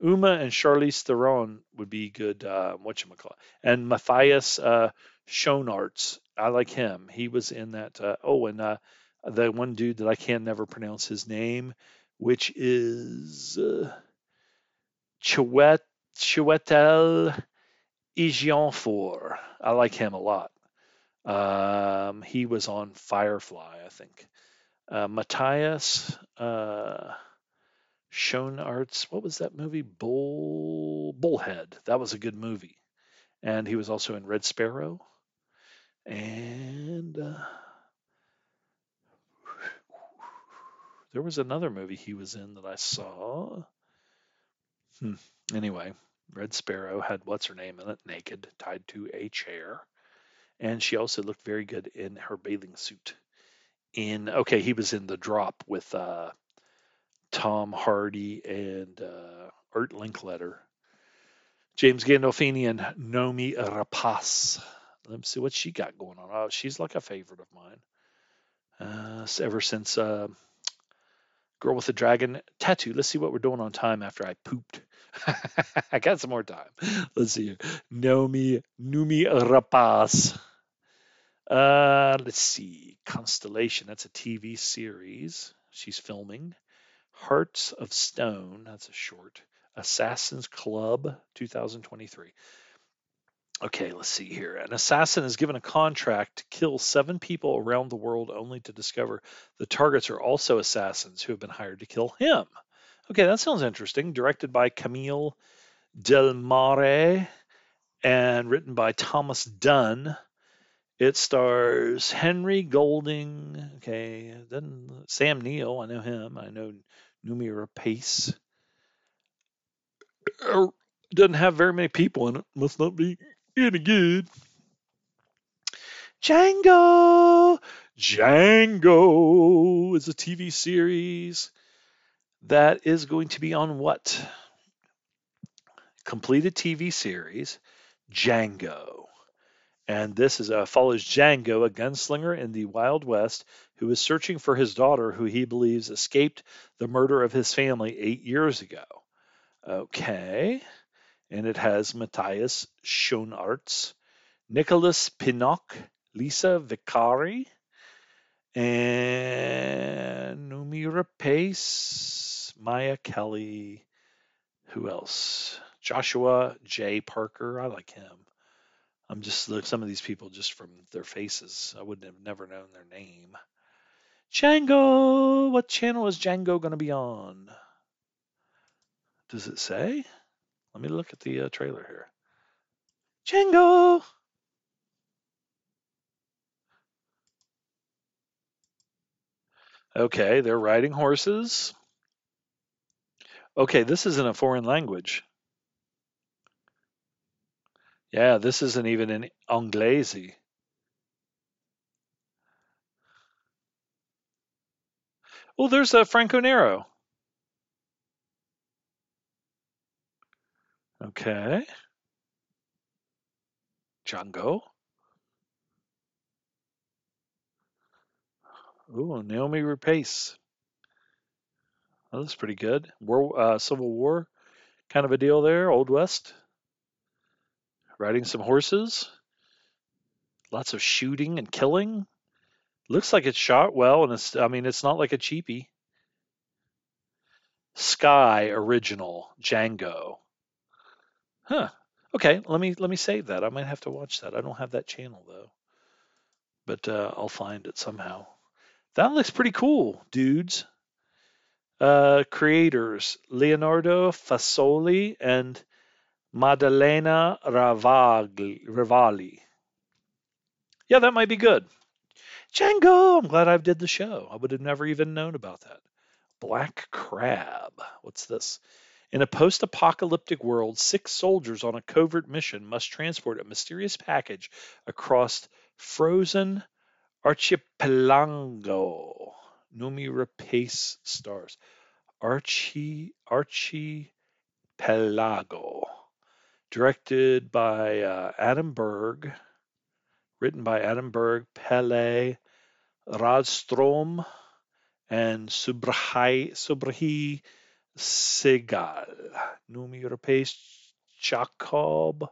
Uma and Charlize Theron would be good. Uh, what you call And Matthias uh, Schoenaerts. I like him. He was in that. Uh, oh, and uh, the one dude that I can never pronounce his name, which is uh, Chiwetel Ejiofor. I like him a lot. Um, he was on Firefly, I think. Uh, Matthias. Uh, Schoenaerts. What was that movie? Bull Bullhead. That was a good movie. And he was also in Red Sparrow. And uh, there was another movie he was in that I saw. Hmm. Anyway, Red Sparrow had what's her name in it, naked, tied to a chair. And she also looked very good in her bathing suit. In okay, he was in the drop with uh, Tom Hardy and uh, Art Linkletter. James Gandolfini and Noomi Rapace. Let me see what she got going on. Oh, she's like a favorite of mine. Uh, ever since uh, Girl with the Dragon Tattoo. Let's see what we're doing on time after I pooped. I got some more time. Let's see here. Noomi, Noomi Rapace. Uh, let's see. Constellation. That's a TV series she's filming. Hearts of Stone, that's a short. Assassin's Club 2023. Okay, let's see here. An assassin is given a contract to kill seven people around the world only to discover the targets are also assassins who have been hired to kill him. Okay, that sounds interesting. Directed by Camille Delamarre and written by Thomas Dunn. It stars Henry Golding. Okay, then Sam Neill. I know him. I know Noomi Pace. Er, doesn't have very many people in it. Must not be any good. Django! Django is a TV series that is going to be on what? Completed TV series, Django. And this is uh, follows Django, a gunslinger in the Wild West, who is searching for his daughter, who he believes escaped the murder of his family eight years ago. Okay, and it has Matthias Schoenaerts, Nicholas Pinnock, Lisa Vicari, and Noomi Rapace, Maya Kelly. Who else? Joshua J. Parker. I like him. I'm just look some of these people just from their faces. I wouldn't have never known their name. Django. What channel is Django going to be on? Does it say? Let me look at the uh, trailer here. Django. Okay, they're riding horses. Okay, this is in a foreign language. Yeah, this isn't even in Anglese. Oh, there's a Franco Nero. Okay. Django. Ooh, Naomi Rapace. That looks pretty good. War, uh, Civil War kind of a deal there. Old West. Riding some horses. Lots of shooting and killing. Looks like it's shot well, and it's. I mean, it's not like a cheapie. Sky original Django. Huh. Okay, let me let me save that. I might have to watch that. I don't have that channel though, but uh, I'll find it somehow. That looks pretty cool, dudes. Uh, creators Leonardo Fasoli and Maddalena Ravagli. Yeah, that might be good. Django, I'm glad I did the show. I would have never even known about that. Black Crab. What's this? In a post apocalyptic world, six soldiers on a covert mission must transport a mysterious package across frozen archipelago. Noomi Rapace stars. Archie Archipelago. Directed by uh, Adam Berg. Written by Adam Berg, Pele, Radstrom, and Subrahi, Segal. Noomi Rapace Jacob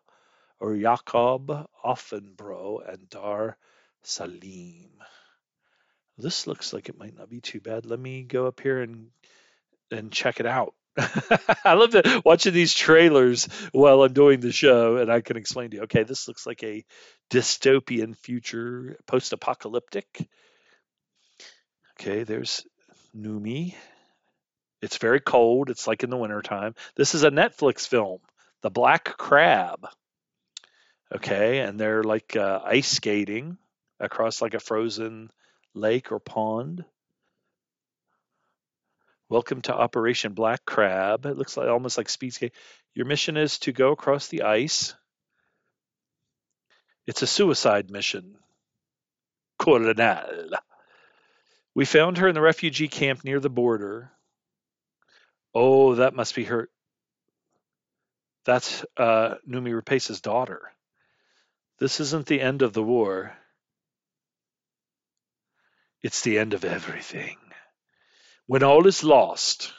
or Jacob Oftebro and Dar Salim. This looks like it might not be too bad. Let me go up here and and check it out. I love that watching these trailers while I'm doing the show, and I can explain to you. Okay, this looks like a dystopian future, post-apocalyptic. Okay, there's Noomi. It's very cold. It's like in the wintertime. This is a Netflix film, The Black Crab. Okay, and they're like uh, ice skating across like a frozen lake or pond. Welcome to Operation Black Crab. It looks like almost like speed skate. Your mission is to go across the ice. It's a suicide mission. Colonel. We found her in the refugee camp near the border. Oh, that must be her. That's uh, Noomi Rapace's daughter. This isn't the end of the war. It's the end of everything. When all is lost,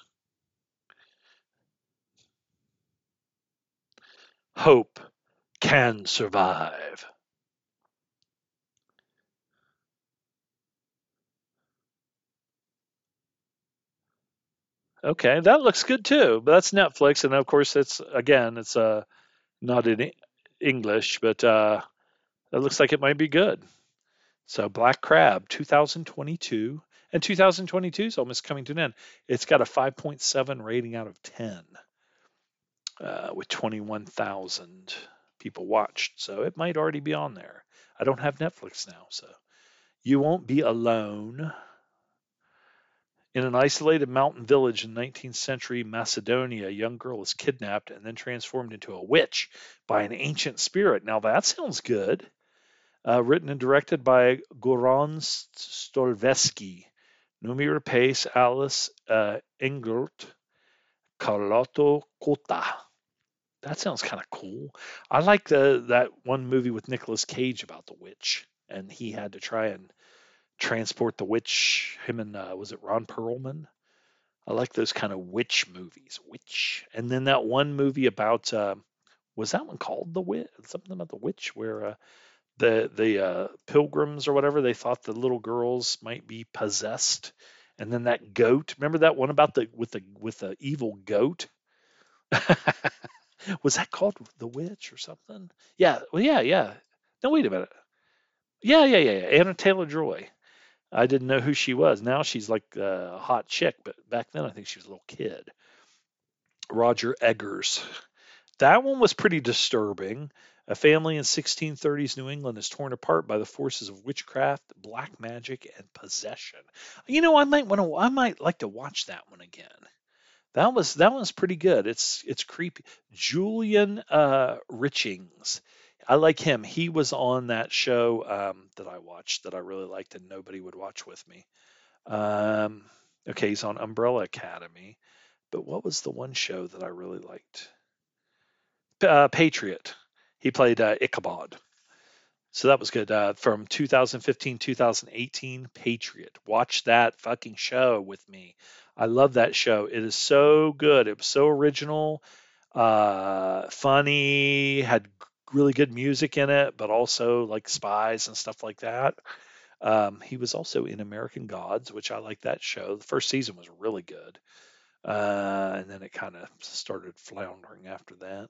hope can survive. Okay, that looks good too. But that's Netflix, and of course, it's again, it's uh, not in English, but uh, it looks like it might be good. So Black Crab 2022 and 2022 is almost coming to an end. It's got a 5.7 rating out of 10 uh, with 21,000 people watched. So it might already be on there. I don't have Netflix now, so you won't be alone. In an isolated mountain village in 19th century Macedonia, a young girl is kidnapped and then transformed into a witch by an ancient spirit. Now that sounds good. Uh, written and directed by Goran Stolevski, Noomi Rapace, Alice uh, Englert, Carloto Cotta. That sounds kind of cool. I like the that one movie with Nicolas Cage about the witch, and he had to try and transport the witch. Him and uh, was it Ron Perlman? I like those kind of witch movies. Witch, and then that one movie about uh, was that one called the witch? Something about the witch where uh, the the uh, pilgrims or whatever they thought the little girls might be possessed, and then that goat. Remember that one about the with the with the evil goat? was that called the witch or something? Yeah. Well, yeah, yeah. No, wait a minute. Yeah, yeah, yeah, yeah. Anya Taylor Joy. I didn't know who she was. Now she's like a hot chick, but back then I think she was a little kid. Roger Eggers. That one was pretty disturbing. A family in 1630s New England is torn apart by the forces of witchcraft, black magic, and possession. You know, I might want to. I might like to watch that one again. That was that one's pretty good. It's it's creepy. Julian uh, Richings I like him. He was on that show um, that I watched that I really liked and nobody would watch with me. Um, okay, he's on Umbrella Academy. But what was the one show that I really liked? Uh, Patriot. He played uh, Ichabod. So that was good. Uh, from 2015, 2018, Patriot. Watch that fucking show with me. I love that show. It is so good. It was so original, uh, funny, had really good music in it, but also like spies and stuff like that. Um, he was also in American Gods, which I like that show. The first season was really good, uh, and then it kind of started floundering after that.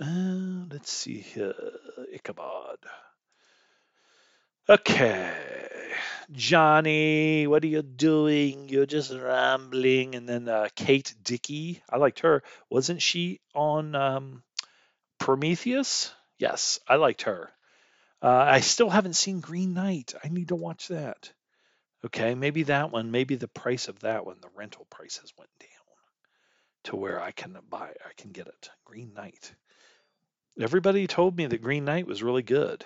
Uh, let's see here, Ichabod. Okay, Johnny, what are you doing? You're just rambling. And then uh, Kate Dickie, I liked her. Wasn't she on um, Prometheus, yes, I liked her. Uh, I still haven't seen Green Knight. I need to watch that. Okay, maybe that one. Maybe the price of that one, the rental prices went down to where I can buy, I can get it. Green Knight. Everybody told me that Green Knight was really good.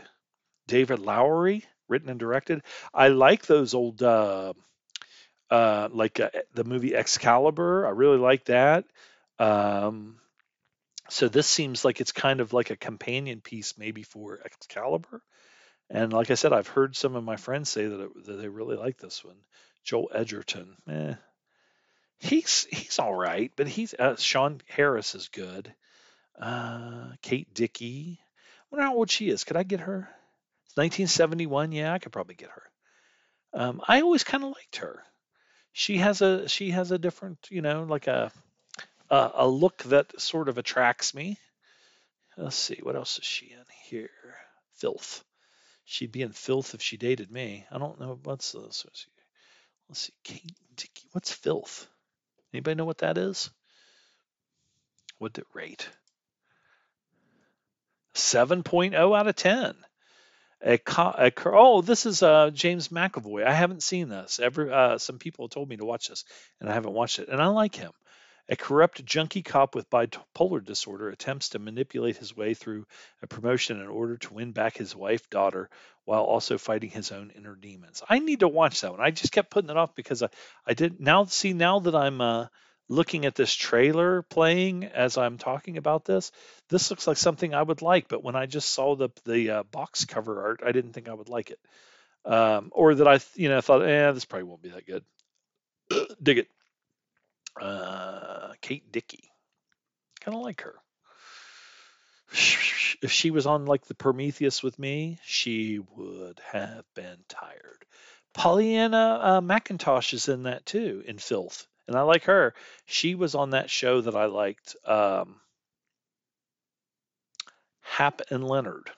David Lowery, written and directed. I like those old, uh, uh, like uh, the movie Excalibur. I really like that. Um, so this seems like it's kind of like a companion piece maybe for Excalibur. And like I said, I've heard some of my friends say that, it, that they really like this one. Joel Edgerton, eh, he's he's all right, but he's uh, Sean Harris is good. Uh, Kate Dickie, I wonder how old she is. Could I get her? It's 1971. Yeah, I could probably get her. Um, I always kind of liked her. She has a she has a different, you know, like a uh, a look that sort of attracts me. Let's see, what else is she in here? Filth. She'd be in filth if she dated me. I don't know what's this. Let's see, Kate Dickie. What's filth? Anybody know what that is? What'd it rate? 7.0 out of 10. A, a, oh, this is uh, James McAvoy. I haven't seen this. Every uh, some people told me to watch this, and I haven't watched it. And I like him. A corrupt junkie cop with bipolar disorder attempts to manipulate his way through a promotion in order to win back his wife, daughter, while also fighting his own inner demons. I need to watch that one. I just kept putting it off because I, I did now see now that I'm uh, looking at this trailer playing as I'm talking about this, this looks like something I would like. But when I just saw the the uh, box cover art, I didn't think I would like it, um, or that I you know thought, eh, this probably won't be that good. Dig it. Uh, Kate Dickie. Kind of like her. If she was on like the Prometheus with me, she would have been tired. Pollyanna uh, McIntosh is in that too, in Filth, and I like her. She was on that show that I liked, um, Hap and Leonard.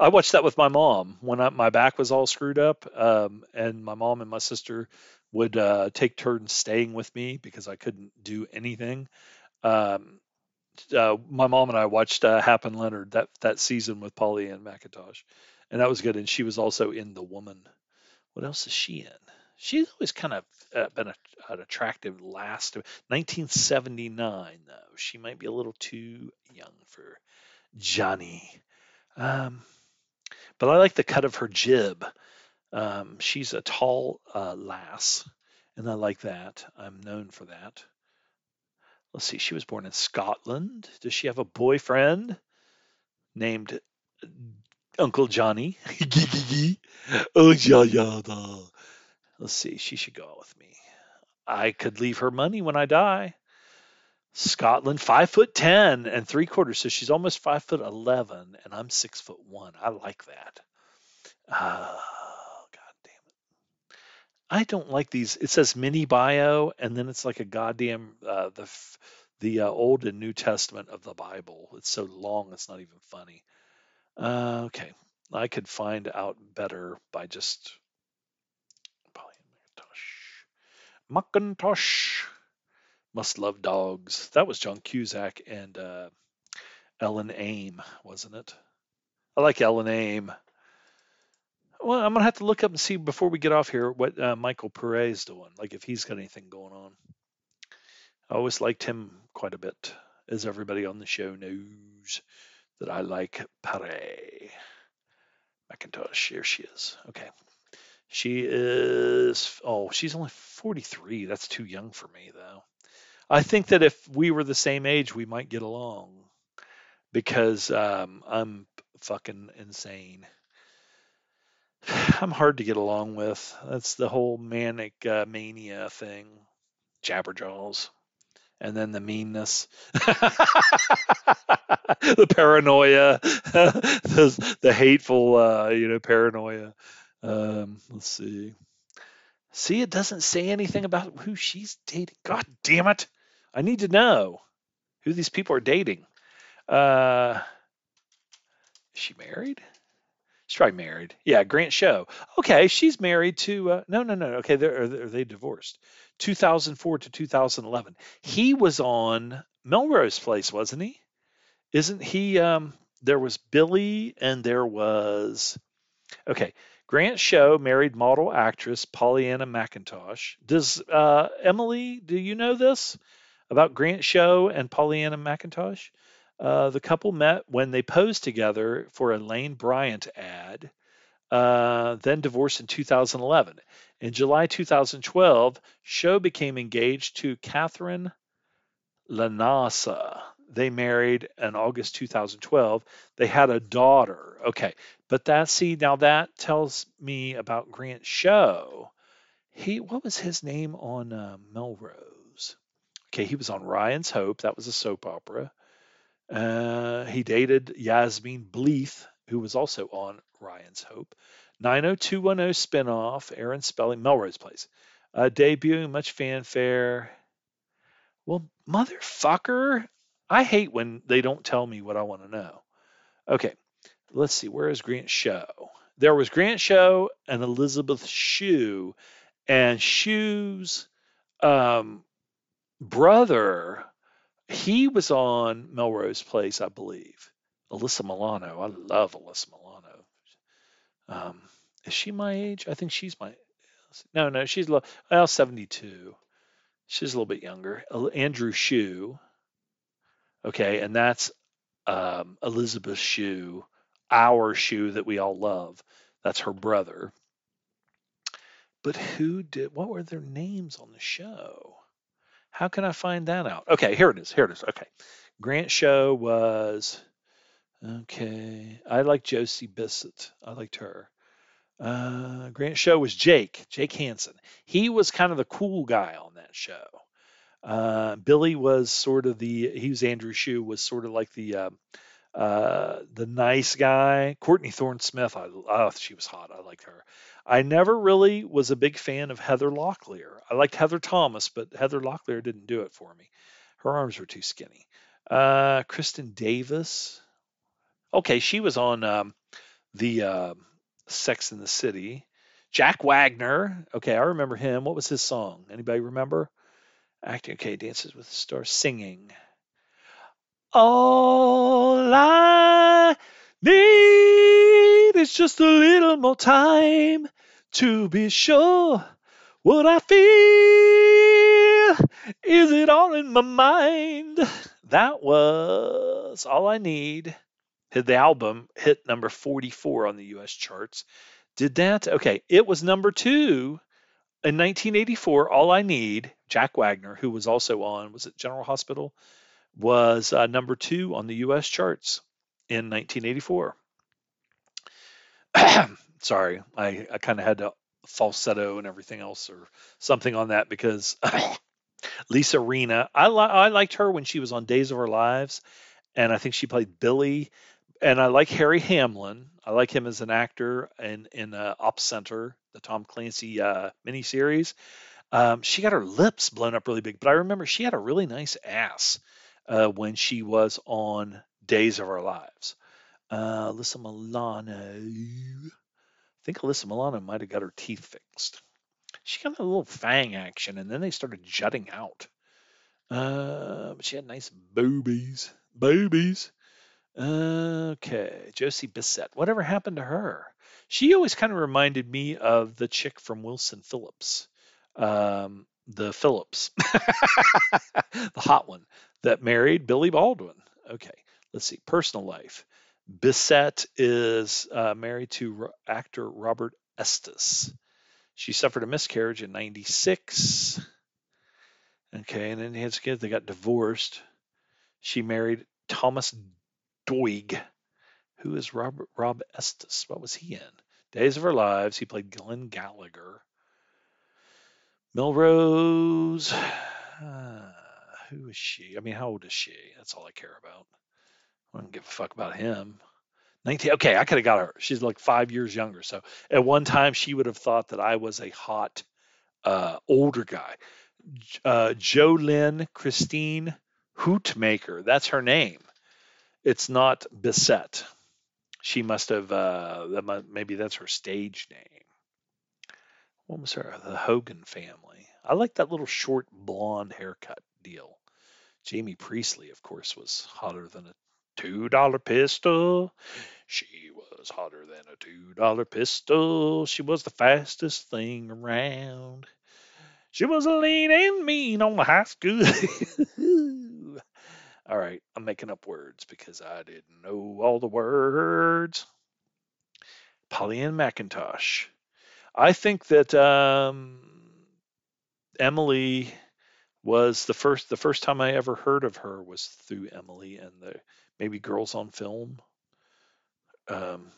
I watched that with my mom when I, my back was all screwed up, um, and my mom and my sister would uh, take turns staying with me because I couldn't do anything. Um, uh, my mom and I watched uh, Hap and Leonard that that season with Pollyanna McIntosh, and that was good. And she was also in The Woman. What else is she in? She's always kind of uh, been a, an attractive last. 1979 though, she might be a little too young for Johnny. Um, but I like the cut of her jib. Um, she's a tall uh, lass, and I like that. I'm known for that. Let's see, she was born in Scotland. Does she have a boyfriend named Uncle Johnny? oh, yeah, yeah. Let's see, she should go out with me. I could leave her money when I die. Scotland, five foot ten and three quarters, so she's almost five foot eleven, and I'm six foot one. I like that. Goddamn it. I don't like these. It says mini bio, and then it's like a goddamn uh, the the uh, Old and New Testament of the Bible. It's so long, it's not even funny. Uh, okay, I could find out better by just McIntosh. Must love dogs. That was John Cusack and uh, Ellen Aim, wasn't it? I like Ellen Aim. Well, I'm gonna have to look up and see before we get off here what uh, Michael is doing. Like if he's got anything going on. I always liked him quite a bit, as everybody on the show knows that I like Pare. McIntosh, here she is. Okay. She is, oh, she's only 43. That's too young for me, though. I think that if we were the same age, we might get along because um, I'm fucking insane. I'm hard to get along with. That's the whole manic uh, mania thing, jabberjaws, and then the meanness, the paranoia, the, the hateful, uh, you know, paranoia. Um, let's see. See, it doesn't say anything about who she's dating. God damn it! I need to know who these people are dating. Uh, is she married? She's probably married. Yeah, Grant Show. Okay, she's married to. Uh, no, no, no. Okay, they're, are they divorced? 2004 to 2011. He was on Melrose Place, wasn't he? Isn't he? Um, there was Billy, and there was. Okay, Grant Show married model actress Pollyanna McIntosh. Does uh, Emily? Do you know this about Grant Show and Pollyanna McIntosh? Uh, the couple met when they posed together for a Lane Bryant ad, uh, then divorced in 2011. In July 2012, Show became engaged to Katherine LaNasa. They married in August 2012. They had a daughter. Okay, but that see now that tells me about Grant Show. He what was his name on uh, Melrose? Okay, he was on Ryan's Hope. That was a soap opera. Uh, he dated Yasmine Bleeth, who was also on Ryan's Hope. 90210 spinoff, Aaron Spelling, Melrose Place. Uh, debuting much fanfare. Well, motherfucker, I hate when they don't tell me what I want to know. Okay, let's see. Where is Grant Show? There was Grant Show and Elizabeth Shue, and Shue's um, brother he was on Melrose Place, I believe. Alyssa Milano. I love Alyssa Milano. Um, is she my age? I think she's my. No, no, she's well 72. She's a little bit younger. Andrew Shue. Okay, and that's um, Elizabeth Shue, our Shue that we all love. That's her brother. But who did? What were their names on the show? How can I find that out? Okay, here it is. Here it is. Okay. Grant Show was okay. I like Josie Bissett. I liked her. Uh, Grant Show was Jake, Jake Hansen. He was kind of the cool guy on that show. Uh, Billy was sort of the he was Andrew Shue was sort of like the uh, uh, the nice guy. Courtney Thorne Smith, I oh, she was hot. I liked her. I never really was a big fan of Heather Locklear. I liked Heather Thomas, but Heather Locklear didn't do it for me. Her arms were too skinny. Uh, Kristin Davis. Okay, she was on um, the uh, Sex in the City. Jack Wagner. Okay, I remember him. What was his song? Anybody remember? Acting. Okay, Dances with the Stars. Singing. All I need is just a little more time to be sure what I feel. Is it all in my mind? That was all I need. Hit the album hit number 44 on the U.S. charts. Did that? Okay, it was number two in 1984. All I Need, Jack Wagner, who was also on, was it General Hospital, was uh, number two on the U.S. charts in 1984. Sorry, I, I kind of had to falsetto and everything else or something on that because Lisa Rinna, I, li- I liked her when she was on Days of Our Lives, and I think she played Billy. And I like Harry Hamlin. I like him as an actor in in uh, Op Center, the Tom Clancy uh, miniseries. Um, she got her lips blown up really big, but I remember she had a really nice ass uh, when she was on Days of Our Lives. Uh, Alyssa Milano. I think Alyssa Milano might have got her teeth fixed. She got a little fang action, and then they started jutting out. Uh, but she had nice boobies. Boobies. Okay, Josie Bissett. Whatever happened to her? She always kind of reminded me of the chick from Wilson Phillips. Um, the Phillips, the hot one that married Billy Baldwin. Okay, let's see. Personal life. Bissett is uh, married to actor Robert Estes. She suffered a miscarriage in 96. Okay, and then they had kids. They got divorced. She married Thomas Doig. Who is Rob Estes? What was he in? Days of Our Lives. He played Glenn Gallagher. Melrose. Uh, who is she? I mean, how old is she? That's all I care about. I don't give a fuck about him. 19. Okay, I could have got her. She's like five years younger. So at one time, she would have thought that I was a hot uh, older guy. Uh, Jolynn Christine Heutmaker. That's her name. It's not Bissett. She must have. Uh, maybe that's her stage name. What was her? The Hogan family. I like that little short blonde haircut deal. Jamie Priestley, of course, was hotter than a two dollar pistol. She was hotter than a two dollar pistol. She was the fastest thing around. She was lean and mean on the high school. all right, I'm making up words because I didn't know all the words. Pollyanna McIntosh. I think that um, Emily was the first the first time I ever heard of her was through Emily and the maybe Girls on Film, um,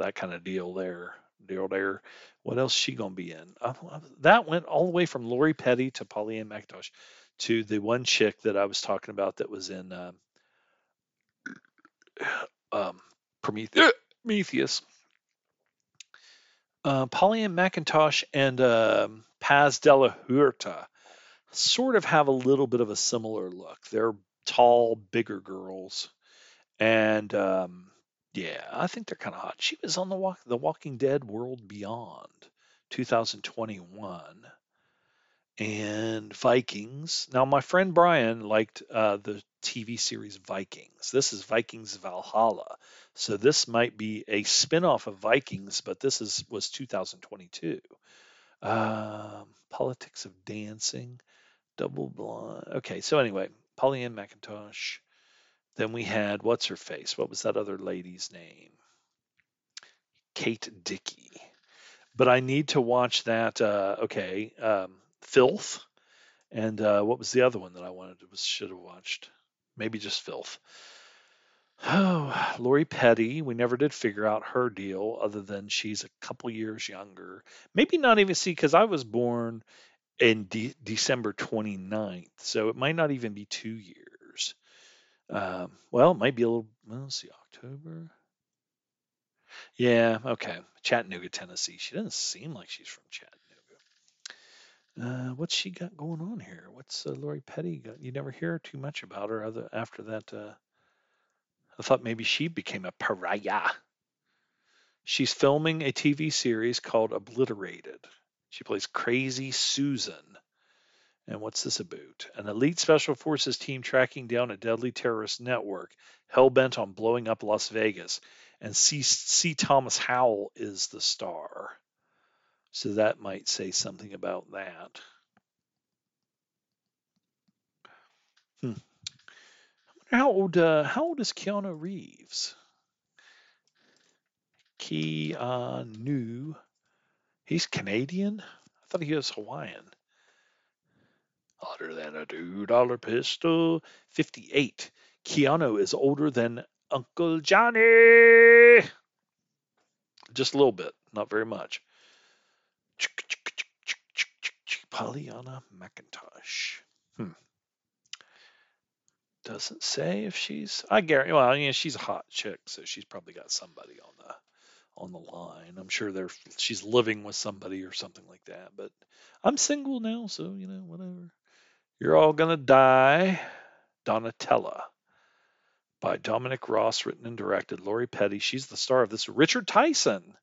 that kind of deal there. Deal there. What else she gonna be in? Uh, that went all the way from Lori Petty to Pollyanna McIntosh to the one chick that I was talking about that was in um, um, Prometheus. Uh, Pollyanna McIntosh and um, Paz de la Huerta sort of have a little bit of a similar look. They're tall, bigger girls, and um, yeah, I think they're kind of hot. She was on the walk, The Walking Dead World Beyond, 2021, and Vikings. Now, my friend Brian liked uh, the TV series Vikings. This is Vikings Valhalla, so this might be a spinoff of Vikings, but this is was 2022. Um, politics of dancing. Double blind. Okay, so anyway, Pollyanna McIntosh. Then we had what's her face? What was that other lady's name? Kate Dickie. But I need to watch that. Uh, okay, um, Filth, and uh, what was the other one that I wanted to should have watched? Maybe just Filth. Oh, Lori Petty. We never did figure out her deal, other than she's a couple years younger. Maybe not even see because I was born in de- December 29th. So it might not even be two years. Um, well, it might be a little, well, let's see, October. Yeah, okay. Chattanooga, Tennessee. She doesn't seem like she's from Chattanooga. Uh, what's she got going on here? What's uh, Lori Petty got? You never hear too much about her other after that. Uh, I thought maybe she became a pariah. She's filming a TV series called Obliterated. She plays Crazy Susan. And what's this about? An elite special forces team tracking down a deadly terrorist network hell bent on blowing up Las Vegas. And C. C. Thomas Howell is the star. So that might say something about that. Hmm. I wonder how old uh, how old is Keanu Reeves? Keanu. He's Canadian? I thought he was Hawaiian. Hotter than a $2 pistol. 58. Keanu is older than Uncle Johnny. Just a little bit, not very much. Pollyanna McIntosh. Hmm. Doesn't say if she's. I guarantee. Well, yeah, she's a hot chick, so she's probably got somebody on the on the line. I'm sure they're she's living with somebody or something like that. But I'm single now, so you know whatever. You're all gonna die. Donatella by Dominic Ross, written and directed. Lori Petty, she's the star of this. Richard Tyson,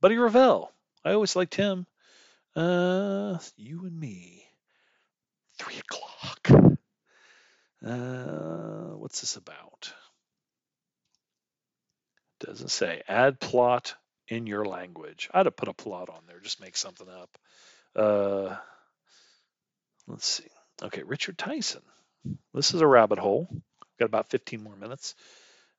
Buddy Revell. I always liked him. Uh, you and me. Three o'clock. Uh, what's this about? Doesn't say. Add plot in your language. I'd have put a plot on there. Just make something up. Uh, let's see. Okay, Richard Tyson. This is a rabbit hole. Got about 15 more minutes.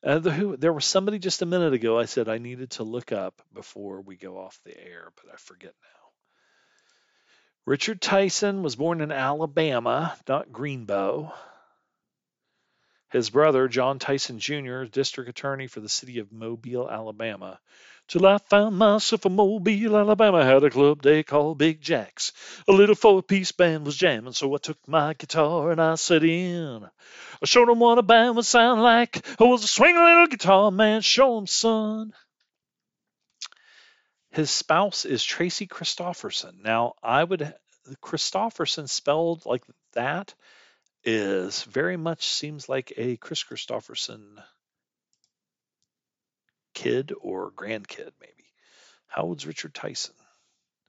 Uh, the, who, there was somebody just a minute ago I said I needed to look up before we go off the air, but I forget now. Richard Tyson was born in Alabama, not Greenbow. His brother, John Tyson Jr., is district attorney for the city of Mobile, Alabama. Till I found myself in Mobile, Alabama, had a club they called Big Jack's. A little four-piece band was jamming, so I took my guitar and I set in. I showed 'em what a band would sound like. I was a swinging little guitar man, show 'em, son. His spouse is Tracy Christofferson. Now, I would Christofferson spelled like that is very much seems like a Chris Kristofferson kid or grandkid, maybe. How old's Richard Tyson?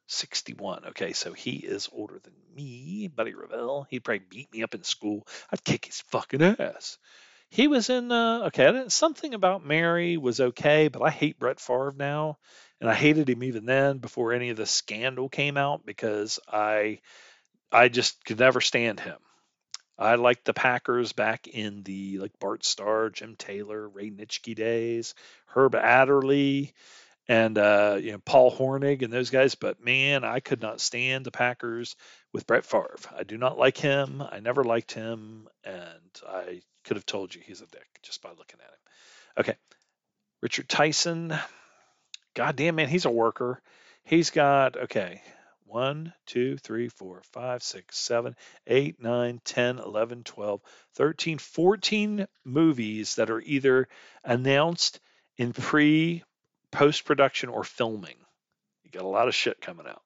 61. Okay, so he is older than me, Buddy Revell. He'd probably beat me up in school. I'd kick his fucking ass. He was in, uh, okay, something about Mary was okay, but I hate Brett Favre now. And I hated him even then before any of the scandal came out because I, I just could never stand him. I liked the Packers back in the like Bart Starr, Jim Taylor, Ray Nitschke days, Herb Adderley, and uh, you know Paul Hornung and those guys. But man, I could not stand the Packers with Brett Favre. I do not like him. I never liked him, and I could have told you he's a dick just by looking at him. Okay, Richard Tyson. God damn man, he's a worker. He's got okay. 1, 2, 3, 4, 5, 6, 7, 8, 9, 10, 11, 12, 13, 14 movies that are either announced in pre, post production, or filming. You got a lot of shit coming out.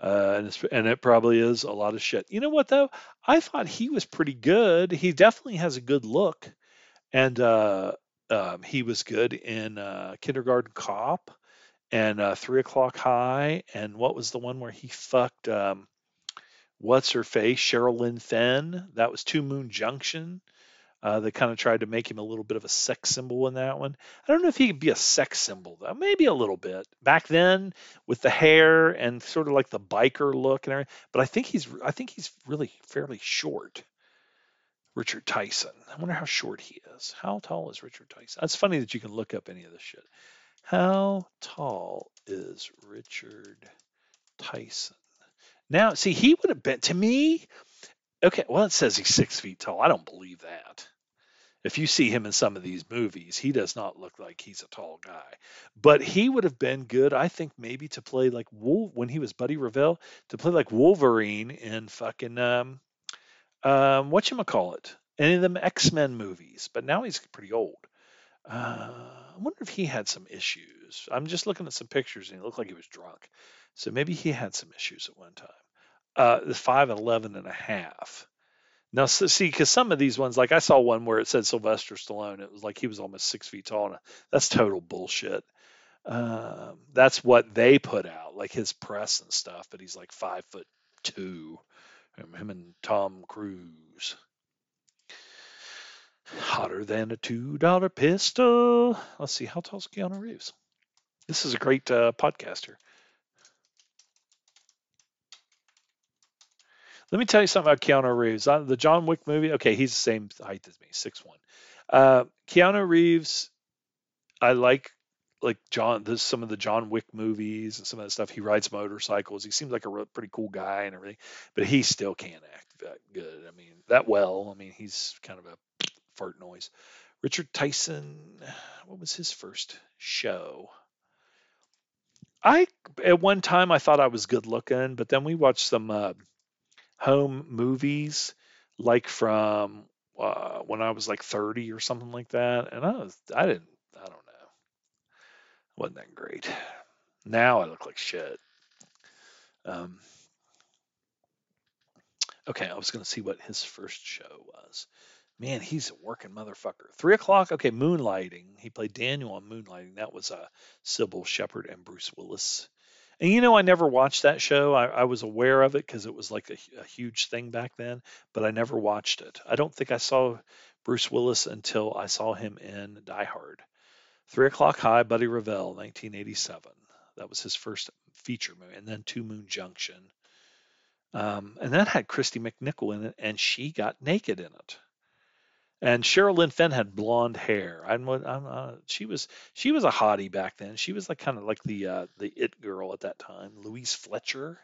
Uh, and, and, it probably is a lot of shit. You know what though? I thought he was pretty good. He definitely has a good look, and uh, um, he was good in uh, Kindergarten Cop and uh, Three O'clock High, and what was the one where he fucked um, what's her face, Sherilyn Fenn? That was Two Moon Junction. Uh, they kind of tried to make him a little bit of a sex symbol in that one. I don't know if he could be a sex symbol though, maybe a little bit back then with the hair and sort of like the biker look and everything. But I think he's I think he's really fairly short. Richard Tyson. I wonder how short he is. How tall is Richard Tyson? It's funny that you can look up any of this shit. How tall is Richard Tyson? Now, see, he would have been to me. Okay, well, it says he's six feet tall. I don't believe that. If you see him in some of these movies, he does not look like he's a tall guy. But he would have been good, I think, maybe to play like Wolf when he was Buddy Revell, to play like Wolverine in fucking um, um, what you call it, any of them X Men movies. But now he's pretty old. Uh, I wonder if he had some issues. I'm just looking at some pictures and he looked like he was drunk. So maybe he had some issues at one time. Uh, the 5 and 11 and a half. Now, so, see, because some of these ones, like I saw one where it said Sylvester Stallone, it was like he was almost six feet tall. That's total bullshit. Um, that's what they put out, like his press and stuff. But he's like five foot two. Him and Tom Cruise. Hotter than a $2 pistol. Let's see, how tall is Keanu Reeves? This is a great uh, podcaster. Let me tell you something about Keanu Reeves. Uh, the John Wick movie, okay, he's the same height as me, six one. Uh, Keanu Reeves, I like like John, this some of the John Wick movies and some of that stuff. He rides motorcycles. He seems like a pretty cool guy and everything, but he still can't act that good. I mean, that well. I mean, he's kind of a fart noise. Richard Tyson, what was his first show? I at one time I thought I was good looking, but then we watched some uh, home movies, like from uh, when I was like 30 or something like that, and I was I didn't I don't know, wasn't that great. Now I look like shit. Um, okay, I was gonna see what his first show was. Man, he's a working motherfucker. Three o'clock. Okay, Moonlighting. He played Daniel on Moonlighting. That was uh, Cybill Shepherd and Bruce Willis. And you know, I never watched that show. I, I was aware of it because it was like a, a huge thing back then, but I never watched it. I don't think I saw Bruce Willis until I saw him in Die Hard. Three O'clock High, Buddy Revell, 1987. That was his first feature movie. And then Two Moon Junction. Um, and that had Kristy McNichol in it, and she got naked in it. And Sherilyn Lynn Fenn had blonde hair. I'm, I'm uh, she was she was a hottie back then. She was like kind of like the uh, the it girl at that time. Louise Fletcher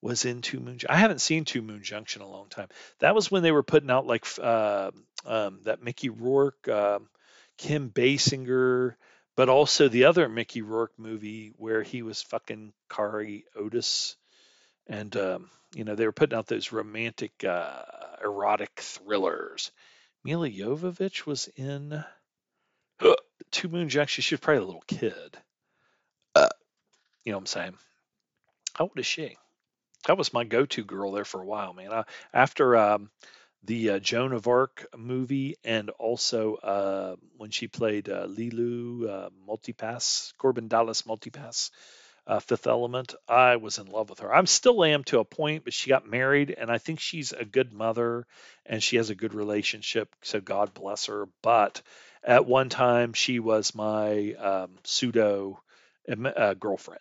was in Two Moon. I haven't seen Two Moon Junction in a long time. That was when they were putting out like uh, um, that Mickey Rourke, um, Kim Basinger, but also the other Mickey Rourke movie where he was fucking Carré Otis, and um, you know they were putting out those romantic uh, erotic thrillers Milla Jovovich was in Two Moon Junction. She was probably a little kid. Uh, you know what I'm saying? How old is she? That was my go-to girl there for a while, man. I, after um, the uh, Joan of Arc movie, and also uh, when she played uh, Leeloo uh, Multipass, Korben Dallas Multipass uh, Fifth Element. I was in love with her. I'm still am to a point, but she got married, and I think she's a good mother and she has a good relationship. So God bless her. But at one time, she was my um, pseudo uh, girlfriend.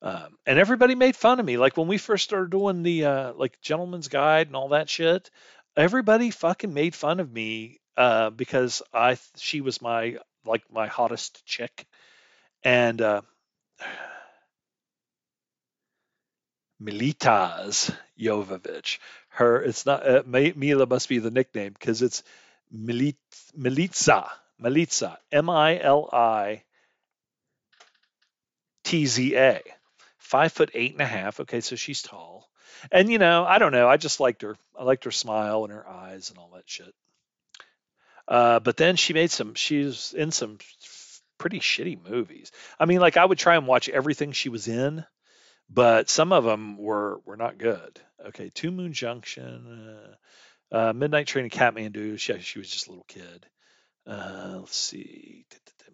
Um, and everybody made fun of me. Like when we first started doing the uh, like Gentleman's Guide and all that shit, everybody fucking made fun of me uh, because I she was my like my hottest chick, and uh, Militas Jovovich. Her, it's not uh, Mila must be the nickname because it's Milit, Militza, Militza, M-I-L-I T-Z-A. Five foot eight and a half. Okay, so she's tall. And you know, I don't know. I just liked her. I liked her smile and her eyes and all that shit. Uh, but then she made some. She's in some pretty shitty movies. I mean, like I would try and watch everything she was in but some of them were were not good. Okay, Two Moon Junction, uh, uh, Midnight Train, and Kathmandu. She she was just a little kid. Uh, let's see,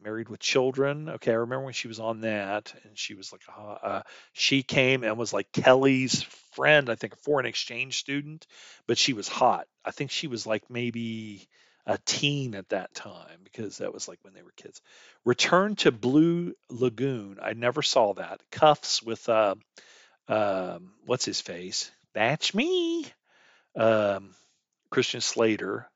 Married with Children. Okay, I remember when she was on that, and she was like, uh, she came and was like Kelly's friend, I think, a foreign exchange student, but she was hot. I think she was like maybe a teen at that time because that was like when they were kids. Return to Blue Lagoon. I never saw that. Kuffs with uh, um, what's his face? That's me. Um, Christian Slater.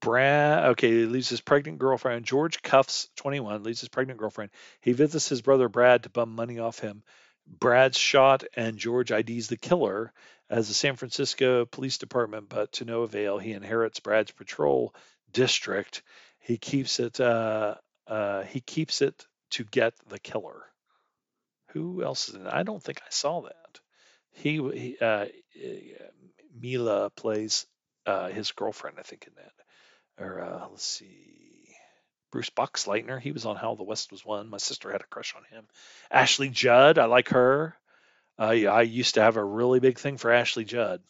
Brad, okay, he leaves his pregnant girlfriend. George Kuffs, 21, leaves his pregnant girlfriend. He visits his brother Brad to bum money off him. Brad's shot and George IDs the killer as the San Francisco Police Department, but to no avail. He inherits Brad's patrol district. He keeps it. Uh, uh, he keeps it to get the killer. Who else is in it? I don't think I saw that. He, he uh, Mila plays uh, his girlfriend, I think, in that. Or uh, let's see. Bruce Boxleitner, he was on How the West Was Won. My sister had a crush on him. Ashley Judd, I like her. Uh, I used to have a really big thing for Ashley Judd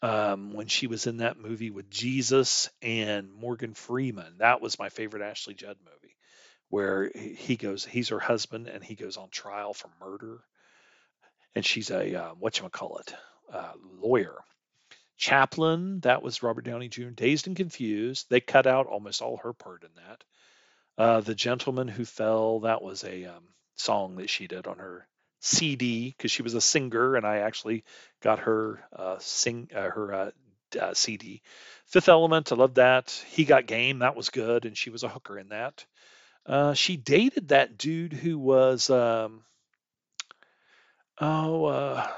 um, when she was in that movie with Jesus and Morgan Freeman. That was my favorite Ashley Judd movie, where he goes, he's her husband, and he goes on trial for murder, and she's a uh, what you call it, uh, lawyer. Chaplin, that was Robert Downey Jr. Dazed and Confused. They cut out almost all her part in that. Uh, the Gentleman Who Fell, that was a um, song that she did on her CD because she was a singer, and I actually got her uh, sing uh, her uh, uh CD. Fifth Element, I love that. He Got Game, that was good, and she was a hooker in that. Uh, she dated that dude who was um, oh uh,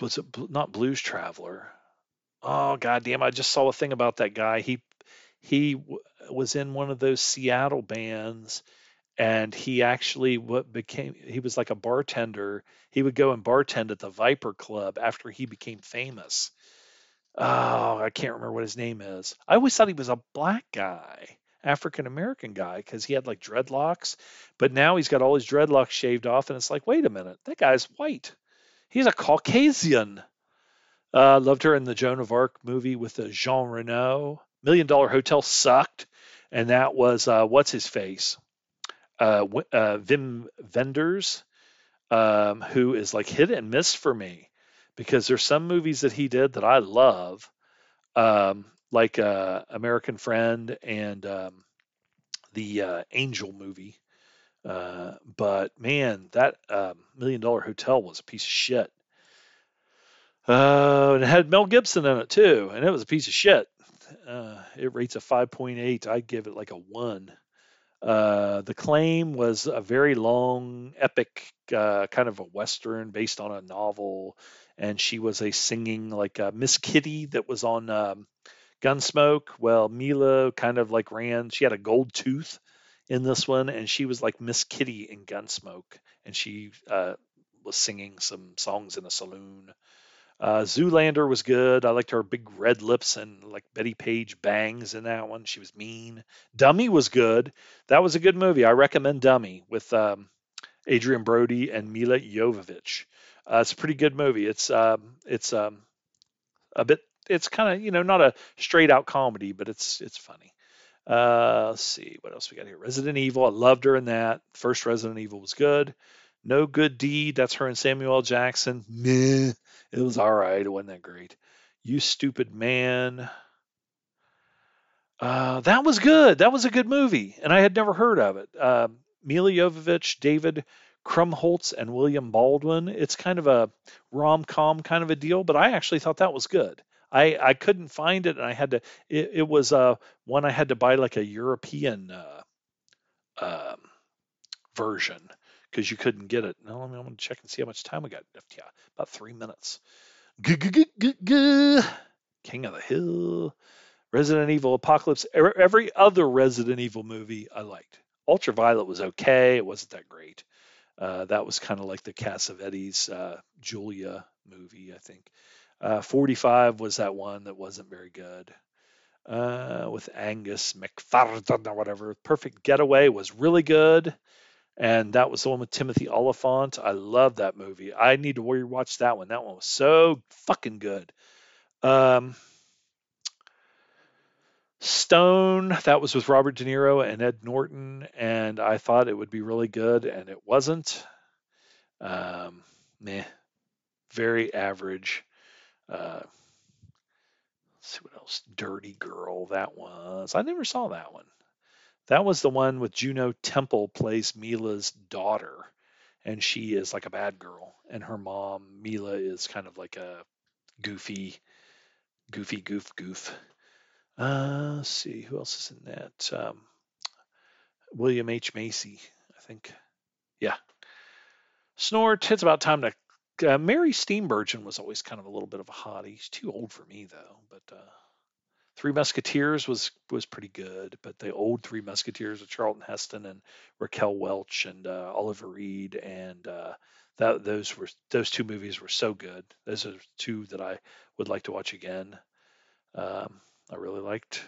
was it not Blues Traveler? Oh goddamn! I just saw a thing about that guy. He he w- was in one of those Seattle bands, and he actually what became he was like a bartender. He would go and bartend at the Viper Club after he became famous. Oh, I can't remember what his name is. I always thought he was a black guy, African American guy, because he had like dreadlocks. But now he's got all his dreadlocks shaved off, and it's like, wait a minute, that guy's white. He's a Caucasian. Uh, loved her in the Joan of Arc movie with Jean Reno. Million Dollar Hotel sucked, and that was uh, what's his face, uh, uh, Wim Wenders, um, who is like hit and miss for me because there's some movies that he did that I love, um, like uh, American Friend and um, the uh, Angel movie. Uh, but man, that um, Million Dollar Hotel was a piece of shit. Uh, and it had Mel Gibson in it too, and it was a piece of shit. Uh, it rates a 5.8. I'd give it like a one. Uh, the claim was a very long, epic, uh, kind of a western based on a novel, and she was a singing like uh, Miss Kitty that was on um, Gunsmoke. Well, Mila kind of like ran. She had a gold tooth in this one, and she was like Miss Kitty in Gunsmoke, and she uh, was singing some songs in a saloon. Uh, Zoolander was good. I liked her big red lips and like Bettie Page bangs in that one. She was mean. Dummy was good. That was a good movie. I recommend Dummy with um, Adrien Brody and Mila Jovovich. Uh, it's a pretty good movie. It's um, it's um, a bit. It's kind of you know not a straight out comedy, but it's it's funny. Uh, let's see what else we got here. Resident Evil. I loved her in that. First Resident Evil was good. No Good Deed. That's her and Samuel Jackson. Meh. It was all right. It wasn't that great. You Stupid Man. Uh, that was good. That was a good movie, and I had never heard of it. Uh, Mila Jovovich, David Krumholtz, and William Baldwin. It's kind of a rom-com kind of a deal, but I actually thought that was good. I, I couldn't find it, and I had to. It, it was uh, one I had to buy like a European uh, um, version because you couldn't get it. Now I'm going to check and see how much time we got left. Yeah, about three minutes. King of the Hill, Resident Evil Apocalypse. Every other Resident Evil movie I liked. Ultraviolet was okay. It wasn't that great. Uh, that was kind of like the Cassavetes uh, Julia movie, I think. Uh, 45 was that one that wasn't very good. Uh, with Angus McFarlane or whatever. Perfect Getaway was really good and that was the one with Timothy Olyphant. I love that movie. I need to rewatch that one. That one was so fucking good. Um, Stone, that was with Robert De Niro and Ed Norton, and I thought it would be really good, and it wasn't. Um, meh, very average. Uh, let's see what else. Dirty Girl, that was. I never saw that one. That was the one with Juno Temple plays Mila's daughter, and she is like a bad girl, and her mom Mila is kind of like a goofy, goofy goof goof. Uh, let's see who else is in that. Um, William H Macy, I think. Yeah. Snort. It's about time to. Uh, Mary Steenburgen was always kind of a little bit of a hottie. She's too old for me though, but. Uh, Three Musketeers was was pretty good, but the old Three Musketeers with Charlton Heston and Raquel Welch and uh, Oliver Reed and uh, that those were those two movies were so good. Those are two that I would like to watch again. Um, I really liked.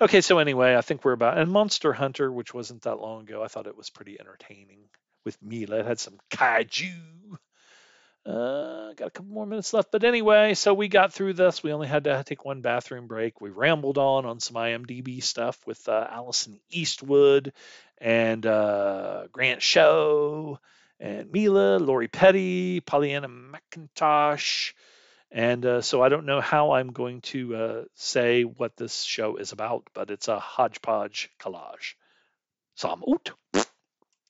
Okay, so anyway, I think we're about and Monster Hunter, which wasn't that long ago. I thought it was pretty entertaining with Mila. It had some kaiju. Uh, got a couple more minutes left, but anyway, so we got through this. We only had to take one bathroom break. We rambled on on some IMDb stuff with uh, Alison Eastwood and uh, Grant Show and Mila, Lori Petty, Pollyanna McIntosh. And uh, so I don't know how I'm going to uh, say what this show is about, but it's a hodgepodge collage. Sam ut.